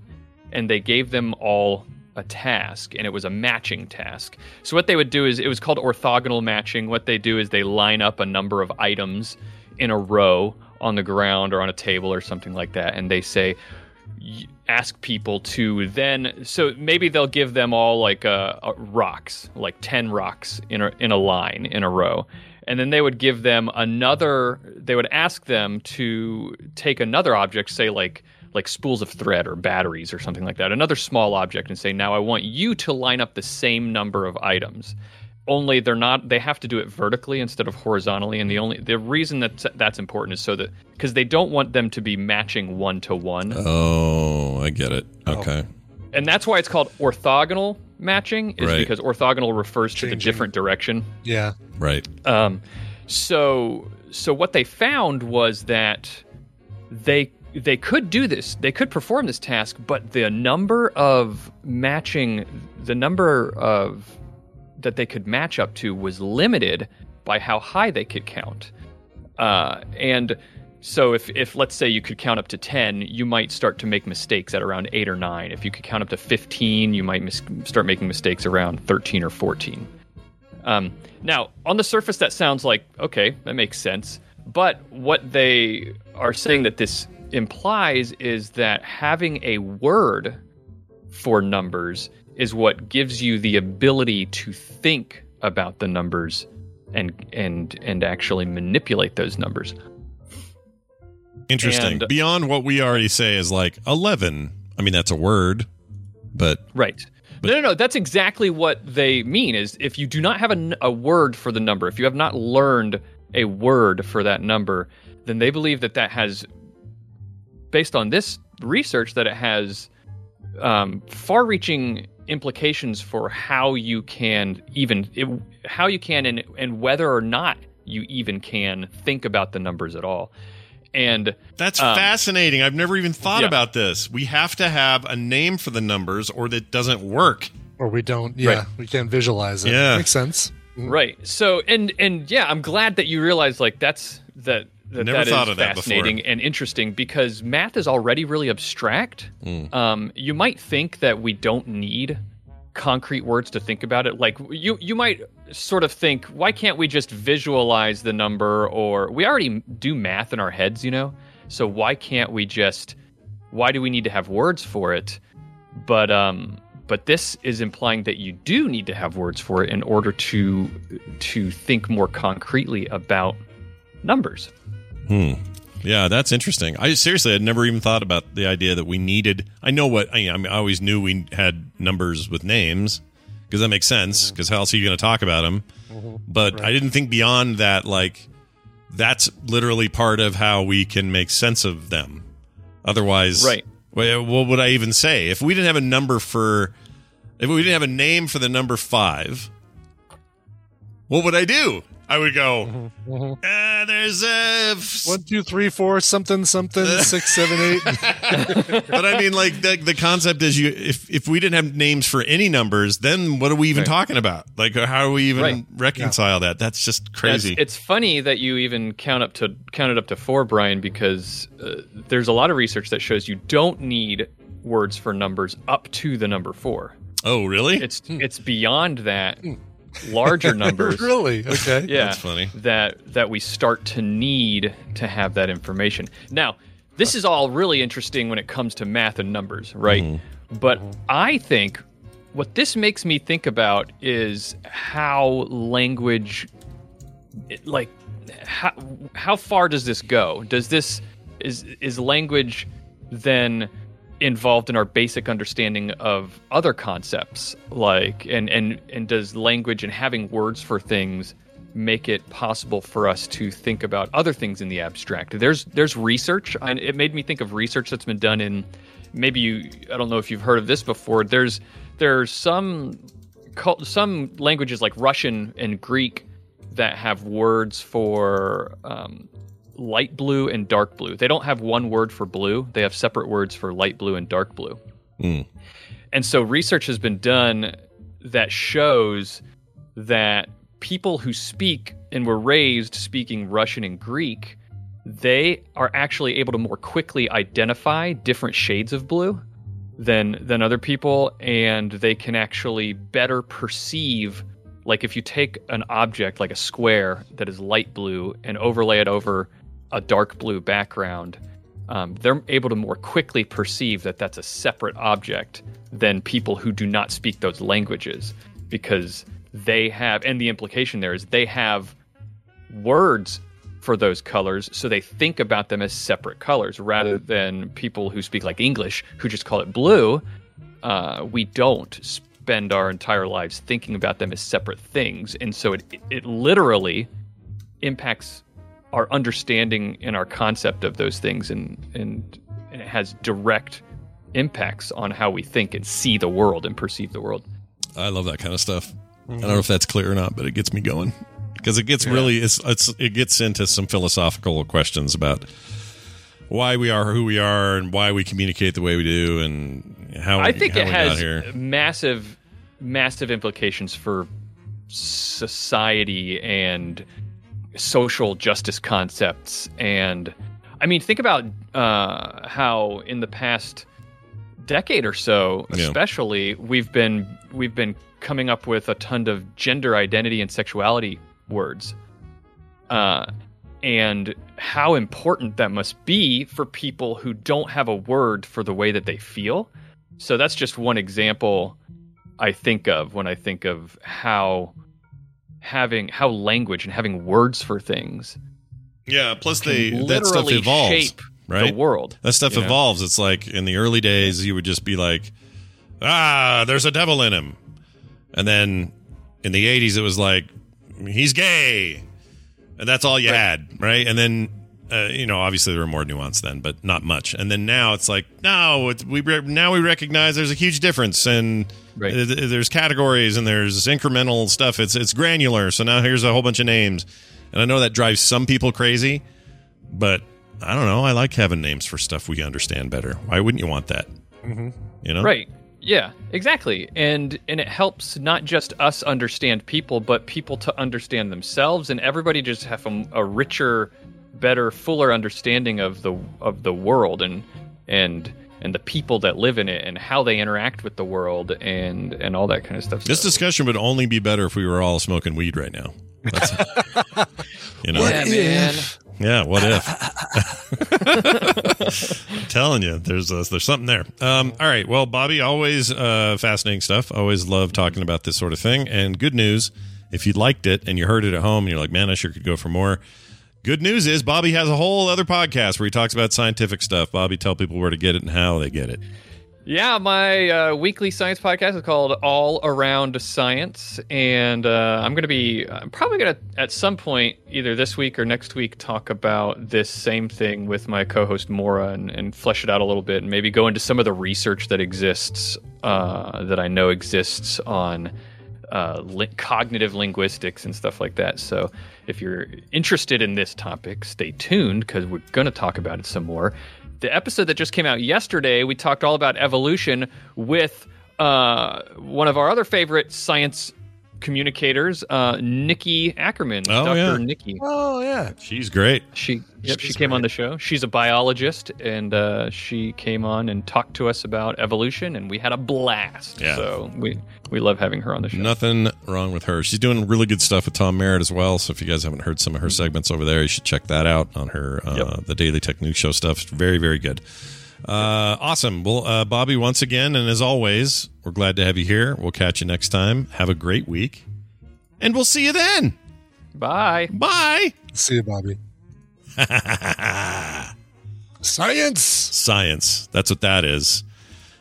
And they gave them all a task, and it was a matching task. So, what they would do is it was called orthogonal matching. What they do is they line up a number of items in a row on the ground or on a table or something like that, and they say, ask people to then so maybe they'll give them all like uh, uh, rocks like 10 rocks in a, in a line in a row. And then they would give them another they would ask them to take another object say like like spools of thread or batteries or something like that another small object and say now i want you to line up the same number of items only they're not they have to do it vertically instead of horizontally and the only the reason that that's important is so that because they don't want them to be matching one to one Oh, I get it. Okay. and that's why it's called orthogonal matching is Right. because orthogonal refers to the different direction Yeah. Right. um, so so what they found was that they they could do this. They could perform this task, but the number of matching the number of that they could match up to was limited by how high they could count. Uh, and so if, if let's say you could count up to 10, you might start to make mistakes at around 8 or 9. If you could count up to 15, you might mis- start making mistakes around 13 or 14. Um, now, on the surface, that sounds like okay, that makes sense. But what they are saying that this implies is that having a word for numbers is what gives you the ability to think about the numbers and and and actually manipulate those numbers. Interesting. And- Beyond what we already say is like 11. I mean, that's a word, but Right. But, no, no, no. That's exactly what they mean. Is if you do not have a, a word for the number, if you have not learned a word for that number, then they believe that that has, based on this research, that it has um, far-reaching implications for how you can even it, how you can and and whether or not you even can think about the numbers at all. And That's um, fascinating. I've never even thought yeah. about this. We have to have a name for the numbers or that doesn't work. Or we don't. Yeah. Right. We can't visualize it. Yeah. Makes sense. Right. So and and yeah, I'm glad that you realize like that's that that, Never that is thought of that fascinating before. and interesting because math is already really abstract. Mm. Um, you might think that we don't need concrete words to think about it. Like you you might sort of think, why can't we just visualize the number or we already do math in our heads, you know? So why can't we just why do we need to have words for it? But um but this is implying that you do need to have words for it in order to to think more concretely about numbers. Hmm. Yeah, that's interesting. I seriously had never even thought about the idea that we needed. I know what I, I, mean, I always knew we had numbers with names because that makes sense. Because how else are you going to talk about them? But I didn't think beyond that. Like that's literally part of how we can make sense of them. Otherwise, Right. What would I even say if we didn't have a number for? If we didn't have a name for the number five, what would I do? I would go. Uh, there's a One, two, three, four, something, something, six, seven, eight. but I mean, like the the concept is you if if we didn't have names for any numbers, then what are we even Right. talking about? Like, how do we even Right. reconcile that? That's just It's- crazy. It's, funny that you even count up to count it up to four, Brian, because uh, there's a lot of research that shows you don't need words for numbers up to the number four. oh, really? It's it's beyond that. Larger numbers, really? Okay. yeah, That's funny. That that we start to need to have that information. Now, this is all really interesting when it comes to math and numbers, right? Mm-hmm. But I think what this makes me think about is how language like how how far does this go? Does this is is language then involved in our basic understanding of other concepts like and and and does language and having words for things make it possible for us to think about other things in the abstract? There's there's research and it made me think of research that's been done in maybe you i don't know if you've heard of this before there's there's some some languages like russian and greek that have words for um, light blue and dark blue. They don't have one word for blue, they have separate words for light blue and dark blue. Hmm. And so research has been done that shows that people who speak and were raised speaking Russian and Greek, they are actually able to more quickly identify different shades of blue than than other people and they can actually better perceive like if you take an object like a square that is light blue and overlay it over a dark blue background um, they're able to more quickly perceive that that's a separate object than people who do not speak those languages because they have and the implication there is they have words for those colors so they think about them as separate colors rather than people who speak like english who just call it blue. Uh, we don't spend our entire lives thinking about them as separate things, and so it it literally impacts our understanding and our concept of those things, and and, and it has direct impacts on how we think and see the world and perceive the world. I love that kind of stuff. I don't mm-hmm. know if that's clear or not, but it gets me going because it gets really it's, it's it gets into some philosophical questions about why we are who we are and why we communicate the way we do and how I think how it we has here. massive, massive implications for society and social justice concepts. And I mean, think about uh, how in the past decade or so, Yeah. especially, we've been we've been coming up with a ton of gender identity and sexuality words. Uh, and how important that must be for people who don't have a word for the way that they feel. So that's just one example I think of when I think of how having how language and having words for things. Yeah, plus they that stuff evolves, shape right? the world, That stuff know? evolves. It's like in the early days, you would just be like, "Ah, there's a devil in him," and then in the '80s, it was like, "He's gay," and that's all you had, right? And then. Uh, you know, obviously there were more nuance then, but not much. And then now it's like, no, it's, we re- now we recognize there's a huge difference, and Right. there's categories and there's incremental stuff. It's it's granular. So now here's a whole bunch of names, and I know that drives some people crazy, but I don't know. I like having names for stuff we understand better. Why wouldn't you want that? Mhm. You know, Right. Yeah, exactly. And and it helps not just us understand people, but people to understand themselves and everybody just have a, a richer, better, fuller understanding of the of the world and and and the people that live in it and how they interact with the world and and all that kind of stuff. This discussion would only be better if we were all smoking weed right now. That's, you know, yeah, man. Yeah, what if? I'm telling you, there's a, there's something there. Um, all right, well, Bobby, always uh, fascinating stuff. Always love talking about this sort of thing. And good news, if you liked it and you heard it at home, and you're like, man, I sure could go for more. Good news is Bobby has a whole other podcast where he talks about scientific stuff. Bobby, tell people where to get it and how they get it. Yeah, my uh, weekly science podcast is called All Around Science, and uh, I'm going to be I'm probably going to at some point either this week or next week talk about this same thing with my co-host Mora and, and flesh it out a little bit, and maybe go into some of the research that exists uh, that I know exists on uh, li- cognitive linguistics and stuff like that. So if you're interested in this topic, stay tuned because we're going to talk about it some more. The episode that just came out yesterday, we talked all about evolution with uh, one of our other favorite science communicators, uh, Nikki Ackerman. Oh, Dr. yeah. Nikki. Oh yeah, She's great. She yep, she came on the show. She's a biologist, and uh, she came on and talked to us about evolution, and we had a blast. Yeah. So we we love having her on the show. Nothing wrong with her. She's doing really good stuff with Tom Merritt as well. So if you guys haven't heard some of her segments over there, you should check that out on her uh, the Daily Tech News Show stuff. It's very very good. Uh, awesome. Well, uh, Bobby, once again, and as always, we're glad to have you here. We'll catch you next time. Have a great week, and we'll see you then. Bye. Bye. See you, Bobby. Science. Science. That's what that is.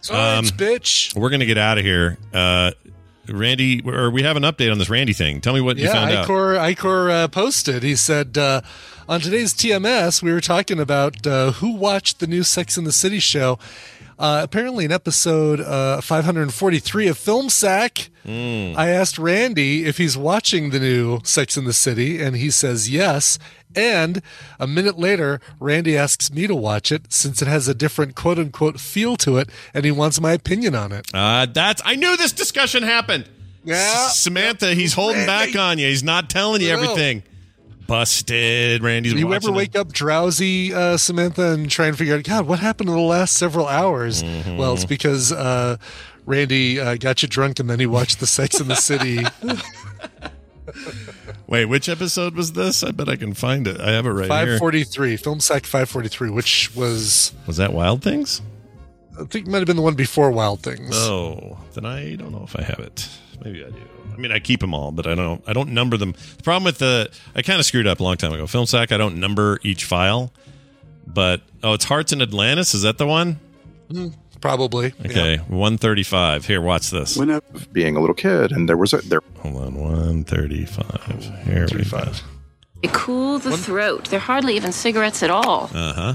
Science, Um, bitch. We're gonna get out of here. Uh, Randy, or we have an update on this Randy thing. Tell me what you Yeah, found out. Icor, Icor uh, posted. He said uh, on today's TMS, we were talking about uh, who watched the new Sex and the City show. Uh, apparently, in episode uh, 543 of Film Sack, Hmm. I asked Randy if he's watching the new Sex and the City, and he says yes. And a minute later, Randy asks me to watch it since it has a different quote unquote feel to it, and he wants my opinion on it. Uh, that's. I knew this discussion happened. Yeah. S- Samantha, he's holding back on you. He's not telling you everything. Busted. Randy's. Do you ever it. wake up drowsy, uh, Samantha, and try and figure out, God, what happened in the last several hours? Mm-hmm. Well, it's because uh, Randy uh, got you drunk and then he watched the Sex and the City. Wait, which episode was this? I bet I can find it. I have it right here. 543, Film Sack 543, which was, Was that Wild Things? I think, it might have been the one before Wild Things. Oh, then I don't know if I have it. Maybe I do. I mean, I keep them all, but I don't. I don't number them. The problem with the, I kind of screwed up a long time ago. Film Sack, I don't number each file. But oh, it's Hearts in Atlantis. Is that the one? Mm, Probably. Okay, 135. Here, watch this. When I being a little kid, and there was a there. Hold on, 135. Here we go. They cool the throat. They're hardly even cigarettes at all. Uh huh.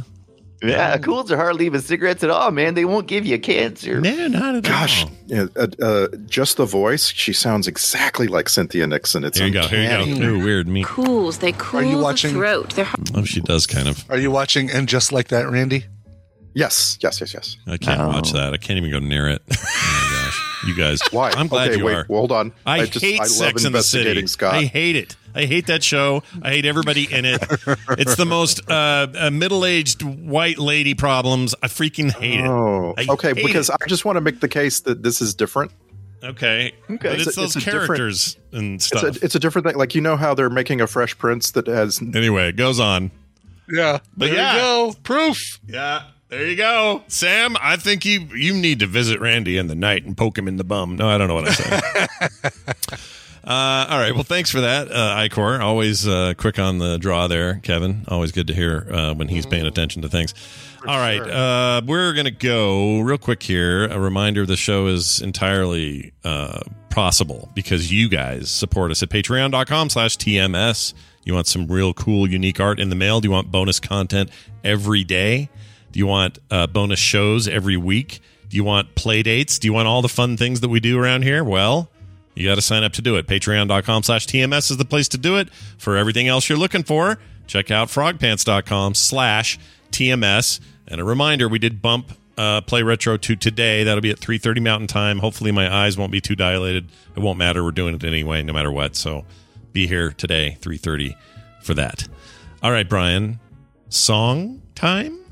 Yeah, cools are hardly even cigarettes at all, man. They won't give you cancer. No, not at Gosh, yeah, uh, uh, just the voice. She sounds exactly like Cynthia Nixon. It's Here you go. Here you go. uncanny. Ooh, weird. Me. Cools. They cool Are you the watching- throat. They're Oh, she does kind of. Are you watching And Just Like That, Randy? Yes, yes, yes, yes. I can't watch that. I can't even go near it. Oh my gosh, you guys. Why? I'm glad okay, you wait, are. well, hold on. I, just hate I love Sex and the City. investigating Scott. I hate it. I hate that show. I hate everybody in it. It's the most uh, uh, middle-aged white lady problems. I freaking hate it. Oh, I okay. hate Because it. I just want to make the case that this is different. Okay, Okay. but it's, It's a- those it's different- characters and It's stuff. a, it's a different thing. Like you know how they're making a Fresh Prince that has. anyway, it goes on. Yeah. But there yeah. you go. Proof. Yeah, there you go, Sam. I think you you need to visit Randy in the night and poke him in the bum. No, I don't know what I said. uh, all right. Well, thanks for that, uh, Icor. Always uh, quick on the draw there, Kevin. Always good to hear uh, when he's paying attention to things. All right, uh, we're gonna go real quick here. A reminder: the show is entirely uh, possible because you guys support us at Patreon.com/slash TMS. You want some real cool, unique art in the mail? Do you want bonus content every day? Do you want uh, bonus shows every week? Do you want play dates? Do you want all the fun things that we do around here? Well, you got to sign up to do it. Patreon.com slash TMS is the place to do it. For everything else you're looking for, check out frogpants.com slash TMS. And a reminder, we did bump uh, Play Retro to today. That'll be at 3.30 Mountain Time. Hopefully my eyes won't be too dilated. It won't matter. We're doing it anyway, no matter what. So be here today, 3.30 for that. All right, Brian. Song time?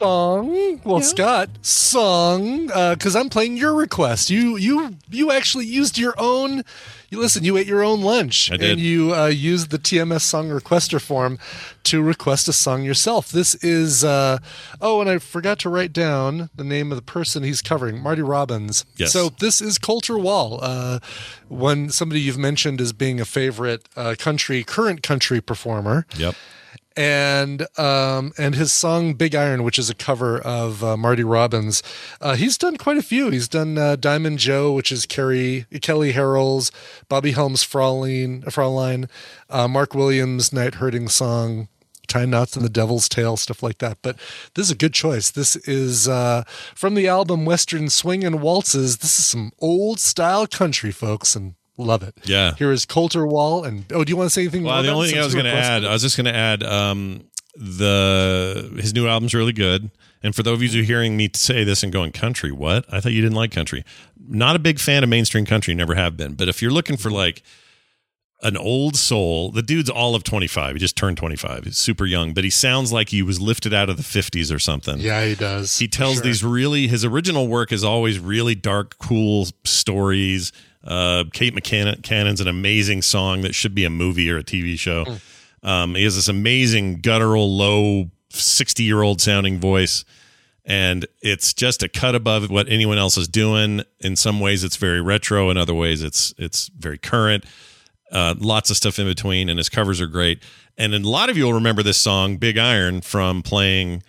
Song. Well, Scott, song. Because I'm playing your request. You you you actually used your own. You listen. You ate your own lunch, I did. and you uh, used the TMS song requester form to request a song yourself. This is. Uh, oh, and I forgot to write down the name of the person he's covering, Marty Robbins. Yes. So this is Colter Wall, uh, one somebody you've mentioned as being a favorite uh, country, current country performer Yep. And um, and his song "Big Iron," which is a cover of uh, Marty Robbins. Uh, he's done quite a few. He's done uh, "Diamond Joe," which is Kerry Kelly Harrell's, Bobby Helms Fraulein, Fraulein uh, Mark Williams' "Night Herding" song. Tie knots in the devil's tail, stuff like that. But this is a good choice. This is uh, from the album Western Swing and Waltzes. This is some old style country, folks, and love it. Yeah. Here is Colter Wall. And oh, do you want to say anything? Well, the about only thing I was going to add. I was just going to add um, the his new album's really good. And for those of you who are hearing me say this and going country, what? I thought you didn't like country. Not a big fan of mainstream country, never have been. But if you're looking for like an old soul, the dude's all of 25. He just turned 25. He's super young, but he sounds like he was lifted out of the 50s or something. Yeah, he does. He tells Sure. these really his original work is always really dark, cool stories. Uh, Kate McCann- Cannon's an amazing song that should be a movie or a TV show. Um, he has this amazing guttural, low, sixty-year-old sounding voice, and it's just a cut above what anyone else is doing. In some ways, it's very retro. In other ways, it's it's very current. Uh, lots of stuff in between, and his covers are great. And a lot of you will remember this song, "Big Iron," from playing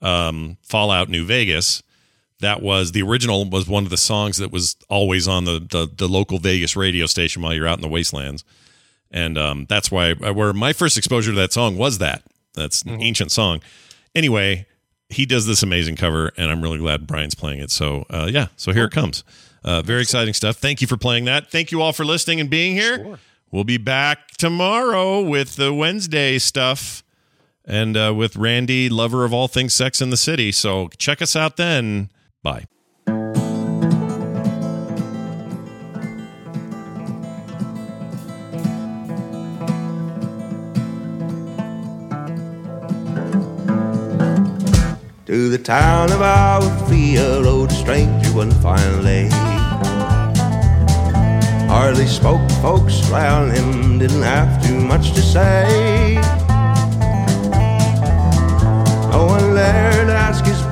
um, Fallout New Vegas. That was the original. Was one of the songs that was always on the the, the local Vegas radio station while you're out in the wastelands, and um, that's why where my first exposure to that song was that. That's an ancient song. Anyway, he does this amazing cover, and I'm really glad Brian's playing it. So uh, yeah, so here it comes. Uh, very exciting stuff. Thank you for playing that. Thank you all for listening and being here. We'll be back tomorrow with the Wednesday stuff and uh, with Randy, lover of all things sex in the city. So check us out then. Bye. To the town of Agua Fria rode a stranger one fine lady. Hardly spoke, folks around him didn't have too much to say. No one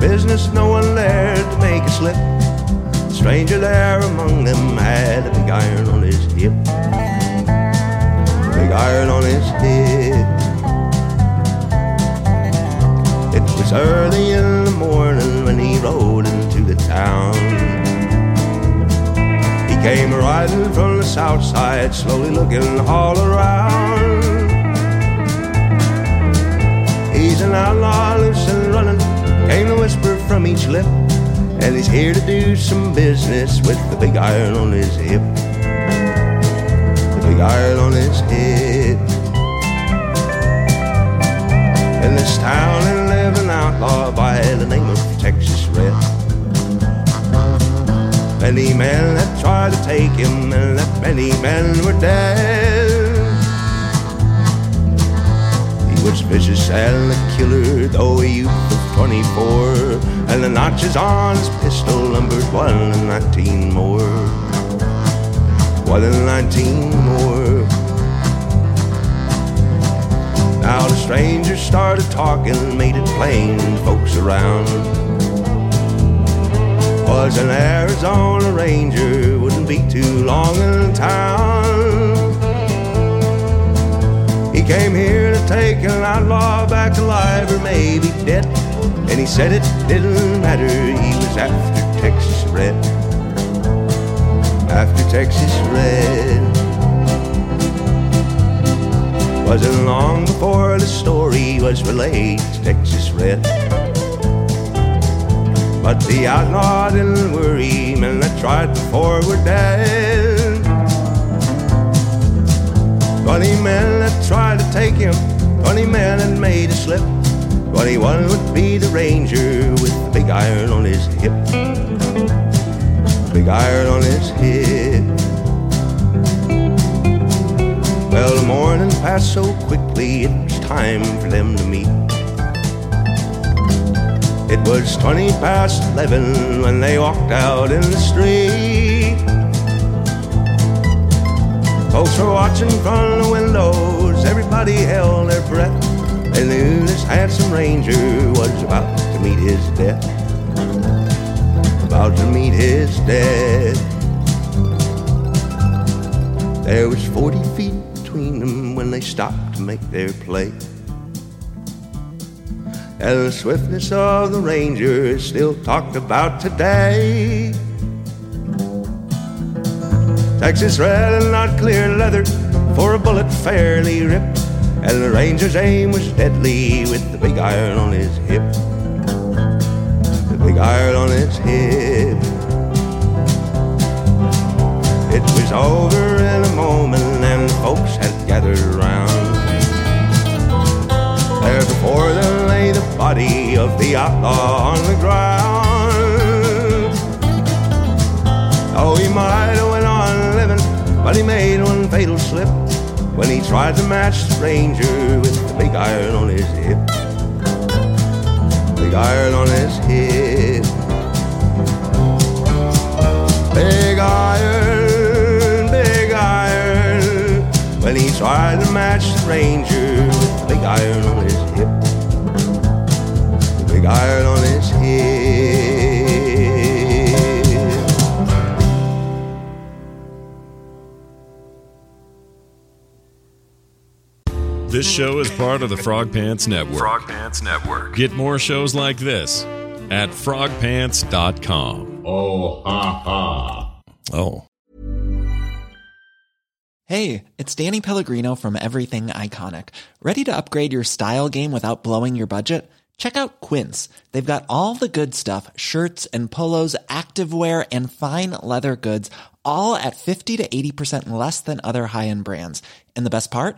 business, no one there to make a slip. The stranger there among them had a big iron on his hip. A big iron on his hip. It was early in the morning when he rode into the town. He came riding from the south side, slowly looking all around. He's an outlaw, from each lip. And he's here to do some business with the big iron on his hip. The big iron on his hip. In this town, and live an outlaw by the name of Texas Red. Many men that tried to take him, and that many men were dead. Was vicious and a killer, though a youth of 24. And the notches on his pistol numbered one and 19 more. One and 19 more. Now the stranger started talking, made it plain, folks around. Was an Arizona Ranger, wouldn't be too long in town. He came here to take an outlaw back alive or maybe dead. And he said it didn't matter, he was after Texas Red. After Texas Red. Wasn't long before the story was relayed to Texas Red. But the outlaw didn't worry, men that tried before were dead. Twenty men tried to take him, twenty men that made a slip. Twenty-one would be the ranger with the big iron on his hip. Big iron on his hip. Well, the morning passed so quickly, it was time for them to meet. It was 20 past 11 when they walked out in the street. Folks were watching from the windows, everybody held their breath. They knew this handsome ranger was about to meet his death. About to meet his death. There was 40 feet between them when they stopped to make their play. And the swiftness of the ranger is still talked about today. Texas red and not clear leather for a bullet fairly ripped. And the ranger's aim was deadly with the big iron on his hip. The big iron on his hip. It was over in a moment and folks had gathered around. There before them lay the body of the outlaw on the ground. Oh, he might but he made one fatal slip when he tried to match the ranger with the big iron on his hip. Big iron on his hip. Big iron, big iron. When he tried to match the ranger with the big iron on his hip. The big iron on his hip. This show is part of the Frog Pants Network. Frog Pants Network. Get more shows like this at frogpants.com. Oh, ha, ha. Oh. Hey, it's Danny Pellegrino from Everything Iconic. Ready to upgrade your style game without blowing your budget? Check out Quince. They've got all the good stuff shirts and polos, activewear, and fine leather goods, all at 50 to 80% less than other high end brands. And the best part?